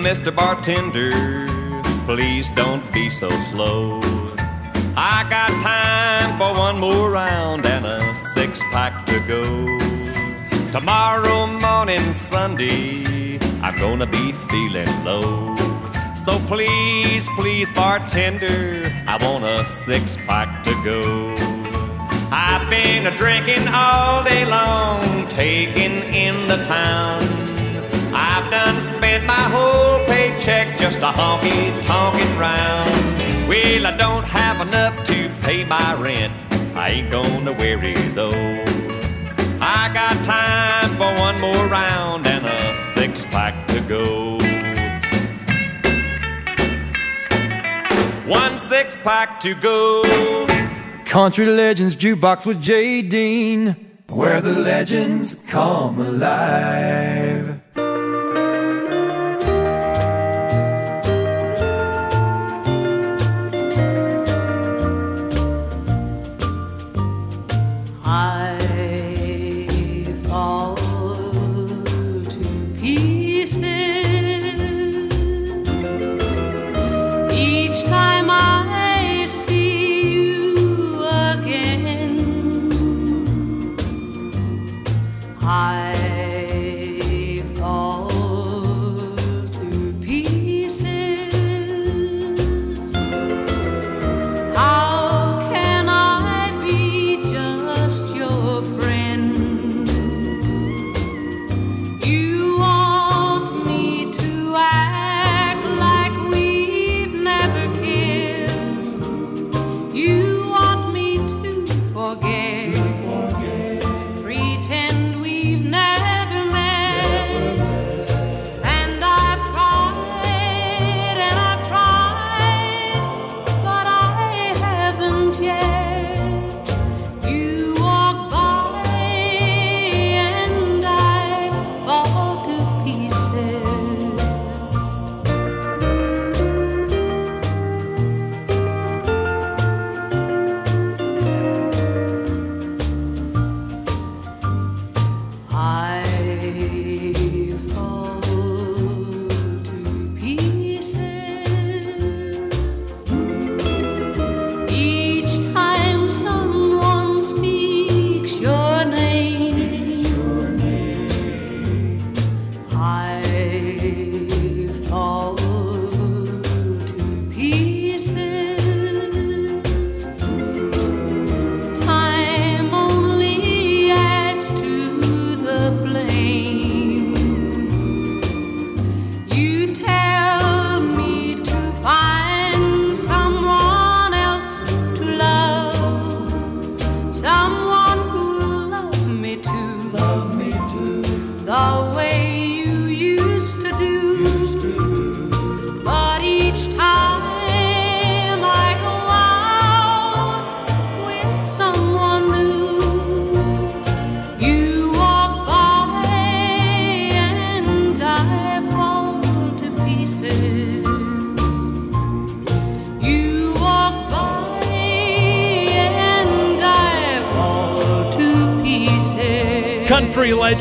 Mr. Bartender, please don't be so slow. I got time for one more round and a six pack to go. Tomorrow morning, Sunday, I'm gonna be feeling low. So please, please, bartender, I want a six pack to go. I've been a drinking all day long, taking in the town. I've done spent my whole paycheck just a honky tonkin' round. Well, I don't have enough to pay my rent. I ain't gonna worry though. I got time for one more round and a six pack to go. One six pack to go. Country Legends Jukebox with Jay Dean, where the legends come alive.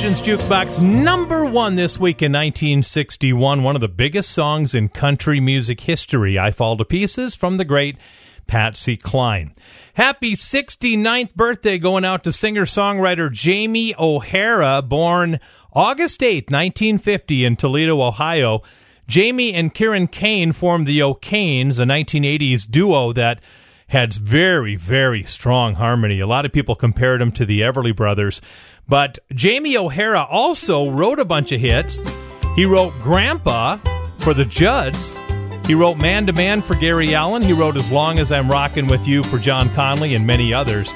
Legends Jukebox number one this week in 1961. One of the biggest songs in country music history. I Fall to Pieces from the great Patsy Cline. Happy 69th birthday going out to singer songwriter Jamie O'Hara, born August 8th, 1950, in Toledo, Ohio. Jamie and Kieran Kane formed the O'Kanes, a 1980s duo that had very, very strong harmony. A lot of people compared them to the Everly Brothers. But Jamie O'Hara also wrote a bunch of hits. He wrote Grandpa for the Judds. He wrote Man to Man for Gary Allan. He wrote As Long as I'm Rockin' With You for John Conlee and many others.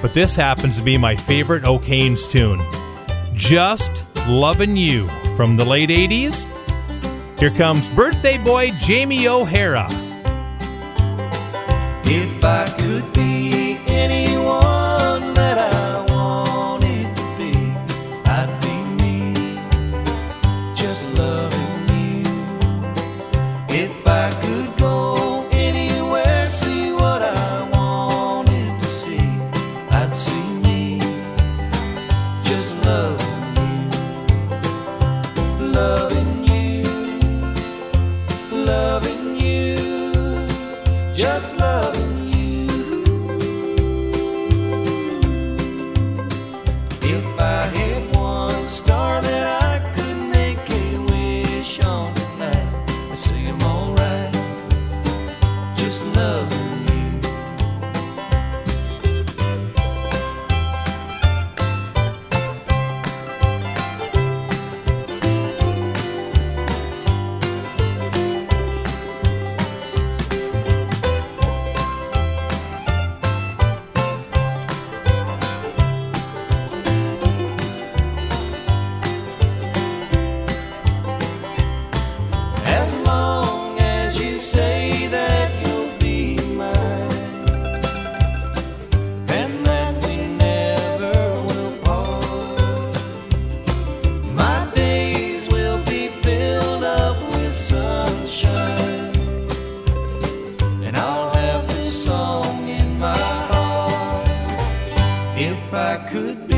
But this happens to be my favorite O'Kane's tune Just Lovin' You from the late 80s. Here comes birthday boy Jamie O'Hara. If I could be I could be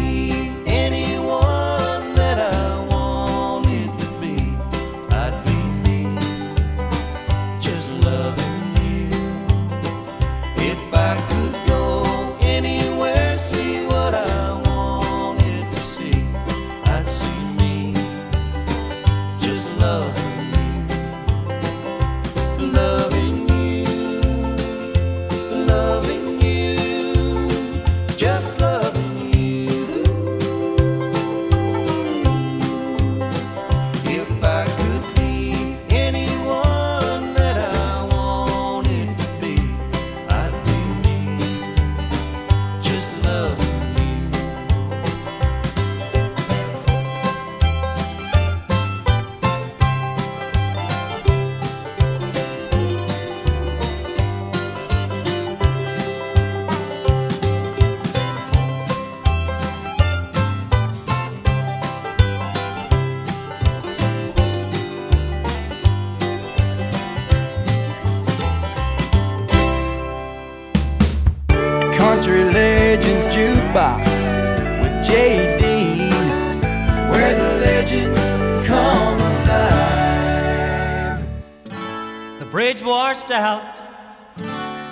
out,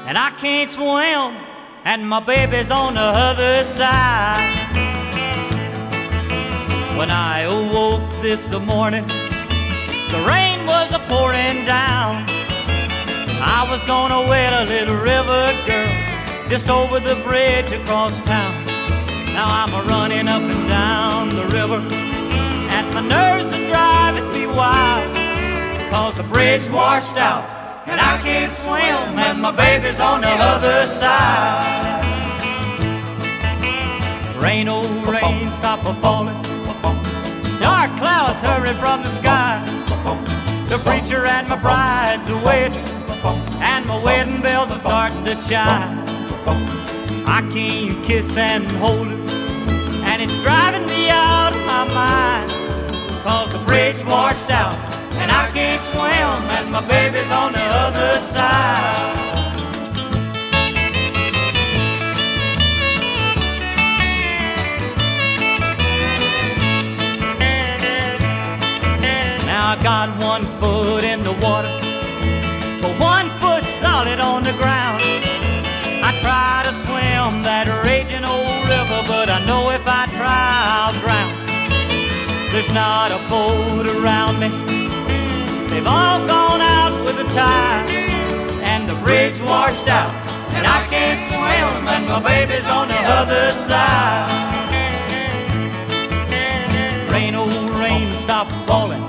and I can't swim, and my baby's on the other side. When I awoke this morning, the rain was a pouring down. I was gonna wed a little river girl just over the bridge across town. Now I'm a running up and down the river, and my nerves are driving me wild. Cause the bridge washed out, can't swim, and my baby's on the other side. Rain, oh rain, stop a falling. Dark clouds hurry from the sky. The preacher and my bride's a wedding, and my wedding bells are starting to chime. I can't kiss and hold her, and it's driving me out of my mind. Cause the bridge washed out, can't swim, and my baby's on the other side. Now I got one foot in the water, but one foot solid on the ground. I try to swim that raging old river, but I know if I try, I'll drown. There's not a boat around me They've all gone out with the tide, and the bridge washed out, and I can't swim, and my baby's on the other side. Rain, old rain, stop falling.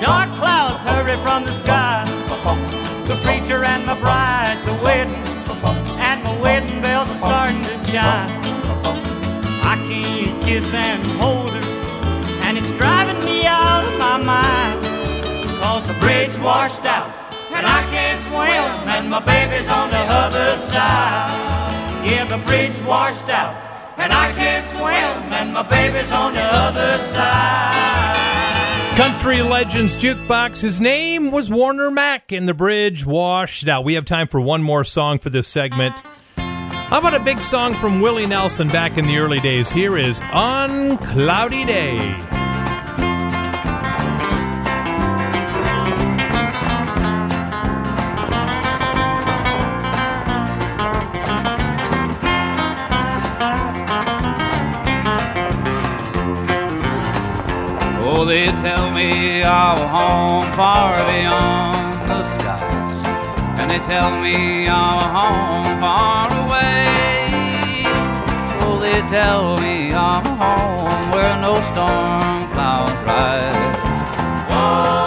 Dark clouds hurry from the sky. The preacher and the bride's a wedding, and the wedding bells are starting to chime. I can't kiss and hold washed out, and I can't swim, and my baby's on the other side. Yeah, the bridge washed out, and I can't swim, and my baby's on the other side. Country Legends Jukebox. His name was Warner Mack, and the bridge washed out. We have time for one more song for this segment. How about a big song from Willie Nelson back in the early days? Here is Uncloudy Day. Oh, they tell me a home far beyond the skies, and they tell me a home far away. Oh, they tell me a home where no storm clouds rise. Oh,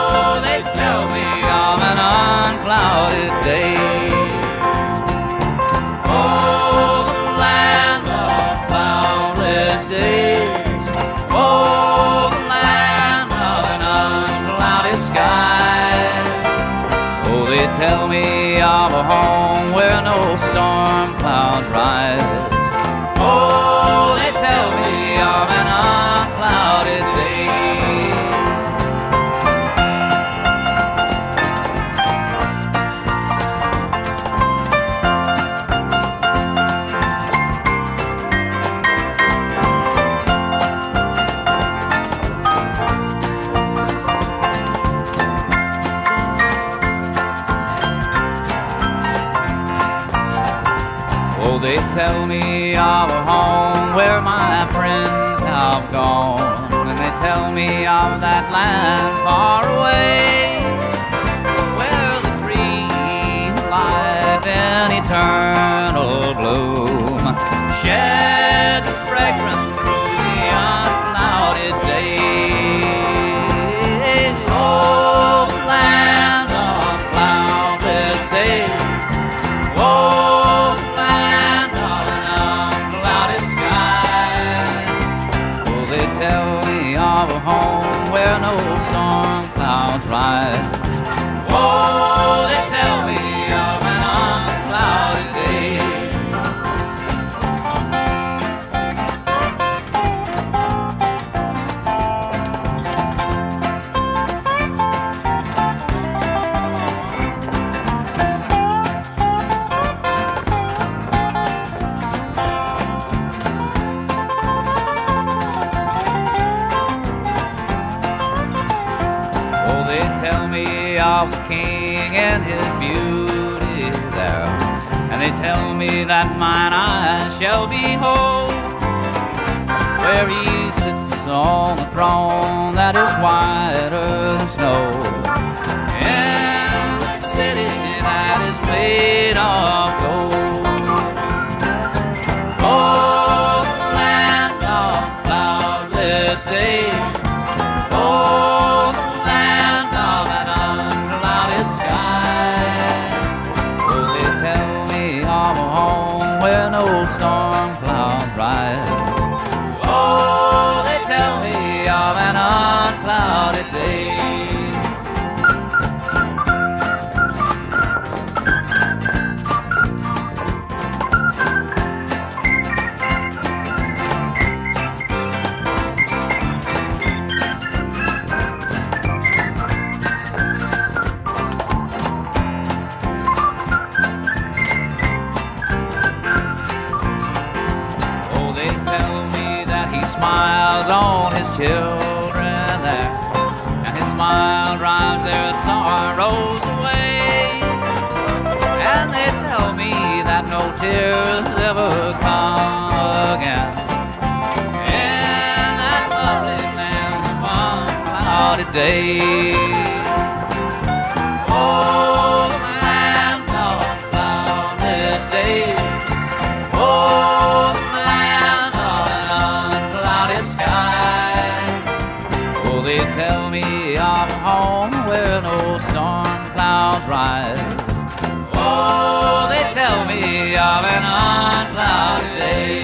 tell me of a home where tell me of the king and his beauty there. And they tell me that mine eyes shall behold where he sits on the throne that is whiter than snow. In the city that is made of gold. Oh, land of cloudless days. children there. And his smile drives their sorrows away. And they tell me that no tears ever come again. In that lovely land upon cloudy day. Clouds. Oh, they tell me of an unclouded day.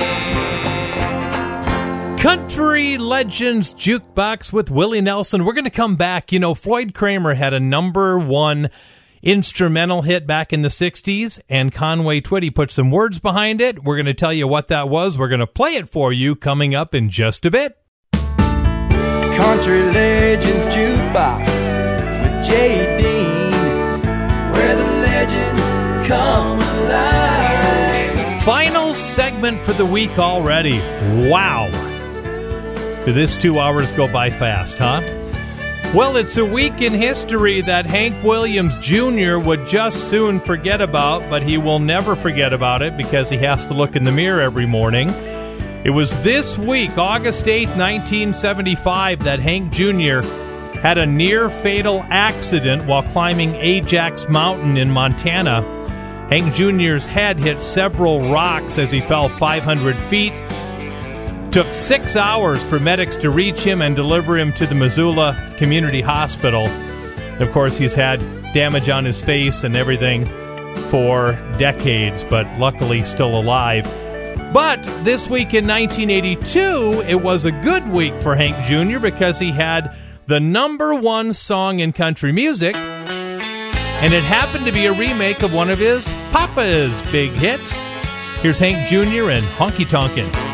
Country Legends Jukebox with Willie Nelson. We're going to come back. You know, Floyd Cramer had a number one instrumental hit back in the 60s, and Conway Twitty put some words behind it. We're going to tell you what that was. We're going to play it for you coming up in just a bit. Country Legends Jukebox with Jay Final segment for the week already. Wow. Did this two hours go by fast, huh? Well, it's a week in history that Hank Williams Jr. would just soon forget about, but he will never forget about it because he has to look in the mirror every morning. It was this week, August 8th, 1975, that Hank Jr. had a near fatal accident while climbing Ajax Mountain in Montana. Hank Jr.'s head hit several rocks as he fell 500 feet. Took six hours for medics to reach him and deliver him to the Missoula Community Hospital. Of course, he's had damage on his face and everything for decades, but luckily still alive. But this week in 1982, it was a good week for Hank Jr. because he had the number one song in country music, and it happened to be a remake of one of his Papa's big hits. Here's Hank Jr. and Honky Tonkin'.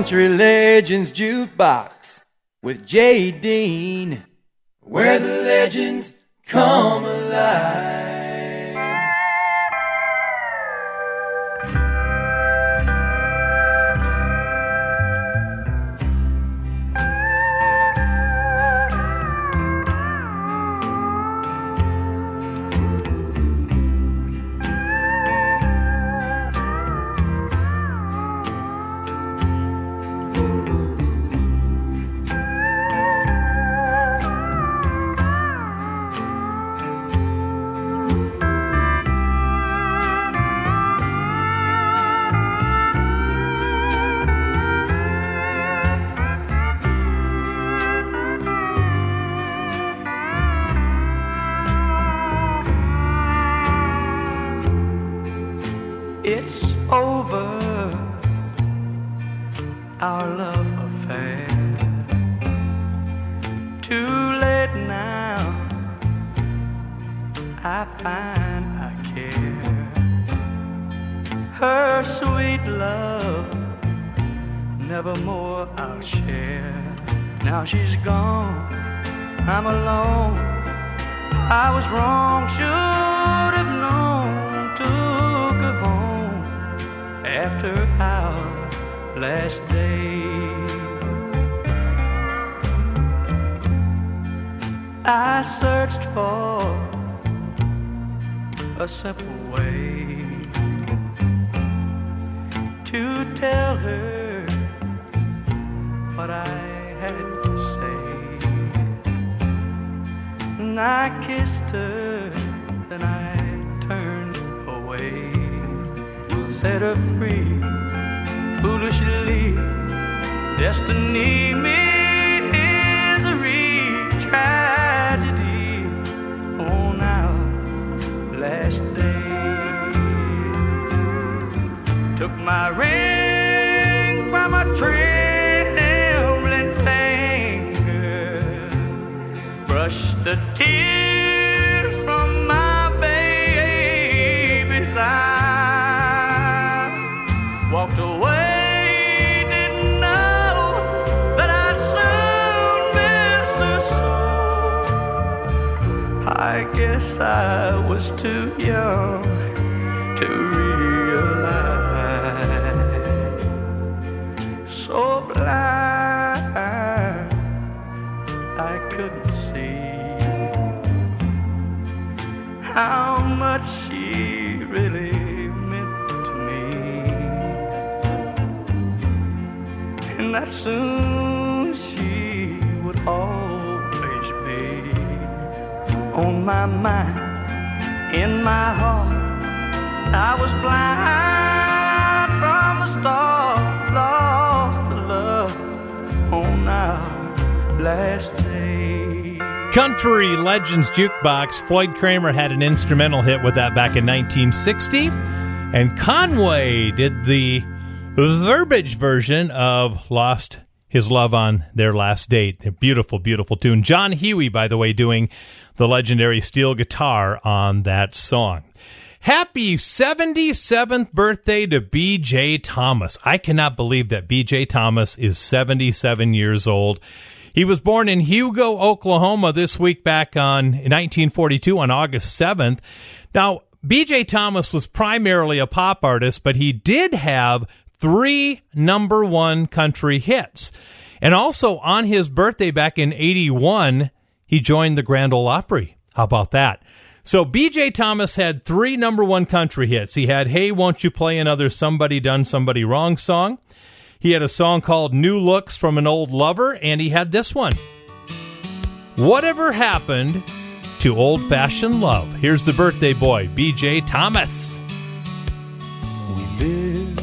Country Legends Jukebox with Jay Dean, over our love affair. Too late now, I find I care. Her sweet love, never more I'll share. Now she's gone, I'm alone. I was wrong, sure. After our last day. I searched for a simple way to tell her what I had to say. And I kissed her, then I turned away, set her free, foolishly. Destiny, misery, tragedy oh, on our last day. Took my ring from a trembling I was too young to realize. So blind, I couldn't see how much she really meant to me. And that soon my mind, in my heart. I was blind from the start, lost the love on our last day. Country Legends Jukebox. Floyd Cramer had an instrumental hit with that back in 1960. And Conway did the verbiage version of Lost His Love on Their Last Date. Beautiful, beautiful tune. John Hughey, by the way, doing the legendary steel guitar on that song. Happy 77th birthday to BJ Thomas. I cannot believe that BJ Thomas is 77 years old. He was born in Hugo, Oklahoma this week back on 1942 on August 7th. Now, BJ Thomas was primarily a pop artist, but he did have three number one country hits. And also on his birthday back in 81, he joined the Grand Ole Opry. How about that? So BJ Thomas had three number one country hits. He had Hey, Won't You Play Another Somebody Done Somebody Wrong song. He had a song called New Looks from an Old Lover, and he had this one. Whatever happened to old fashioned love? Here's the birthday boy, BJ Thomas. We live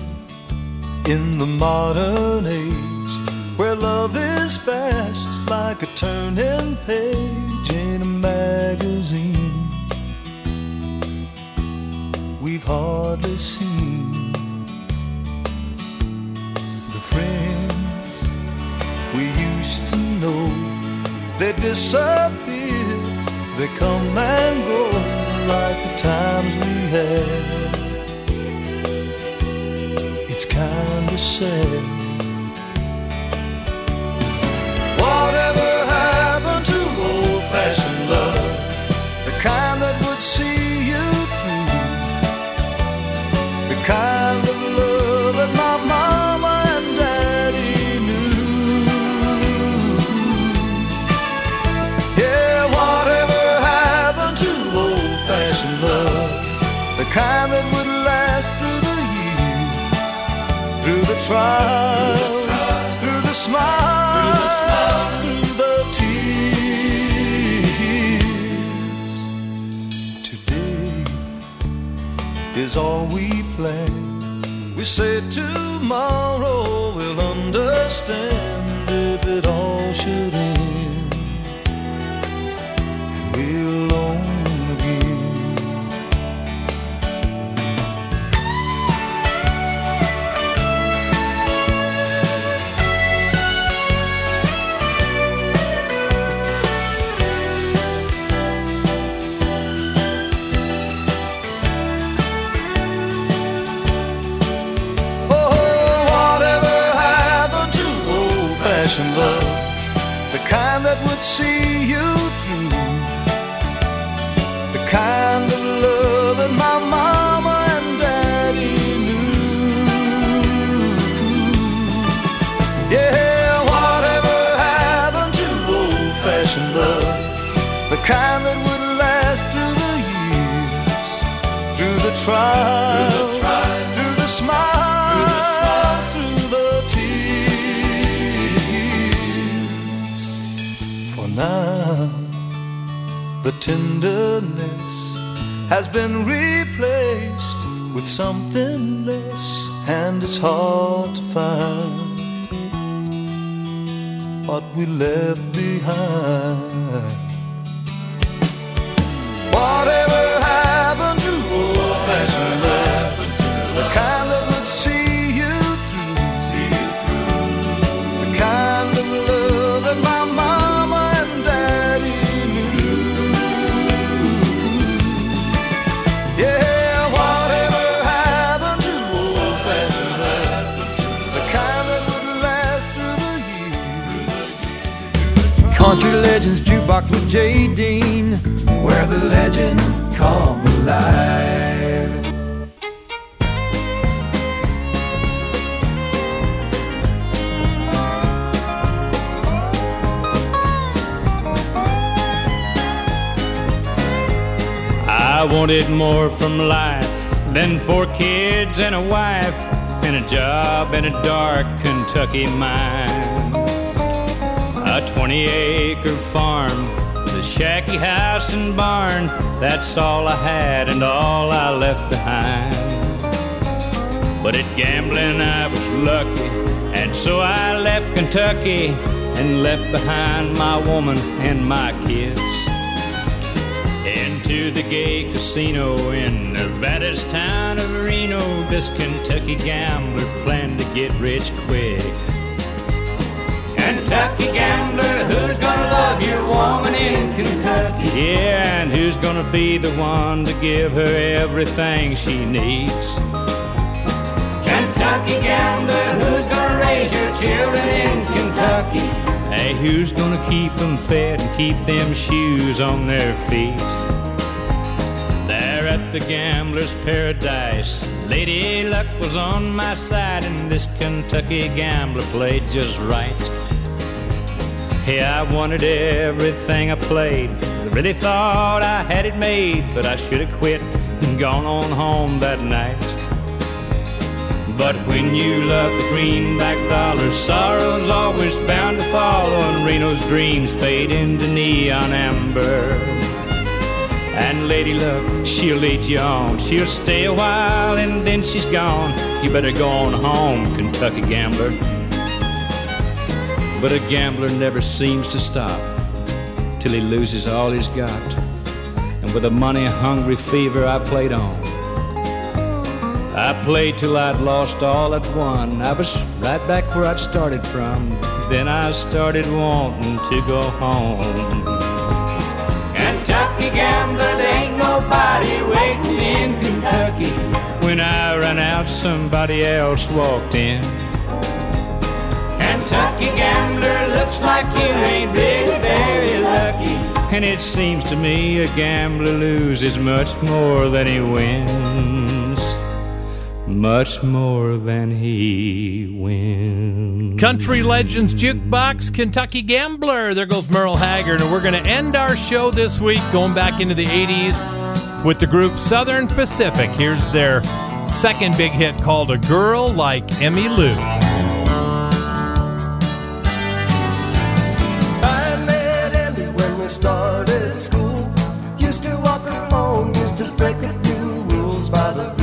in the modern age love is fast like a turning page in a magazine. We've hardly seen the friends we used to know. They disappear, they come and go like the times we had. It's kinda sad. Love? The kind that would see you through. The kind of love that my mama and daddy knew. Yeah, whatever happened to old fashioned love? The kind that would last through the years, through the trials, through the smiles, is all we plan. We say tomorrow we'll understand if it all see you through, the kind of love that my mama and daddy knew. Yeah, whatever happened to old-fashioned love, the kind that would last through the years, through the trials, tenderness has been replaced with something less, and it's hard to find what we left behind. Whatever Legends Jukebox with Jay Dean, where the legends come alive. I wanted more from life than four kids and a wife and a job in a dark Kentucky mine. A 20 acre farm with a shacky house and barn. That's all I had and all I left behind. But at gambling I was lucky, and so I left Kentucky and left behind my woman and my kids. Into the gay casino in Nevada's town of Reno, this Kentucky gambler planned to get rich quick. Kentucky gambler, who's gonna love your woman in Kentucky? Yeah, and who's gonna be the one to give her everything she needs? Kentucky gambler, who's gonna raise your children in Kentucky? Hey, who's gonna keep them fed and keep them shoes on their feet? There at the gambler's paradise, Lady Luck was on my side, and this Kentucky gambler played just right. Hey, I wanted everything I played. I really thought I had it made, but I should have quit and gone on home that night. But when you love the greenback dollar, sorrow's always bound to follow, and Reno's dreams fade into neon amber. And Lady Luck, she'll lead you on. She'll stay a while and then she's gone. You better go on home, Kentucky gambler. But a gambler never seems to stop till he loses all he's got. And with a money hungry fever, I played on. I played till I'd lost all I'd won. I was right back where I'd started from. Then I started wanting to go home. Kentucky gambler, there ain't nobody waiting in Kentucky. When I ran out, somebody else walked in. Kentucky gambler, looks like you ain't really very lucky. And it seems to me a gambler loses much more than he wins. Much more than he wins. Country Legends Jukebox, Kentucky Gambler. There goes Merle Haggard. And we're going to end our show this week going back into the 80s with the group Southern Pacific. Here's their second big hit called A Girl Like Emmy Lou. Started school. Used to walk alone, used to break a few rules by the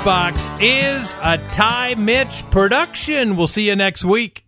Jukebox is a Ty Mitch production. We'll see you next week.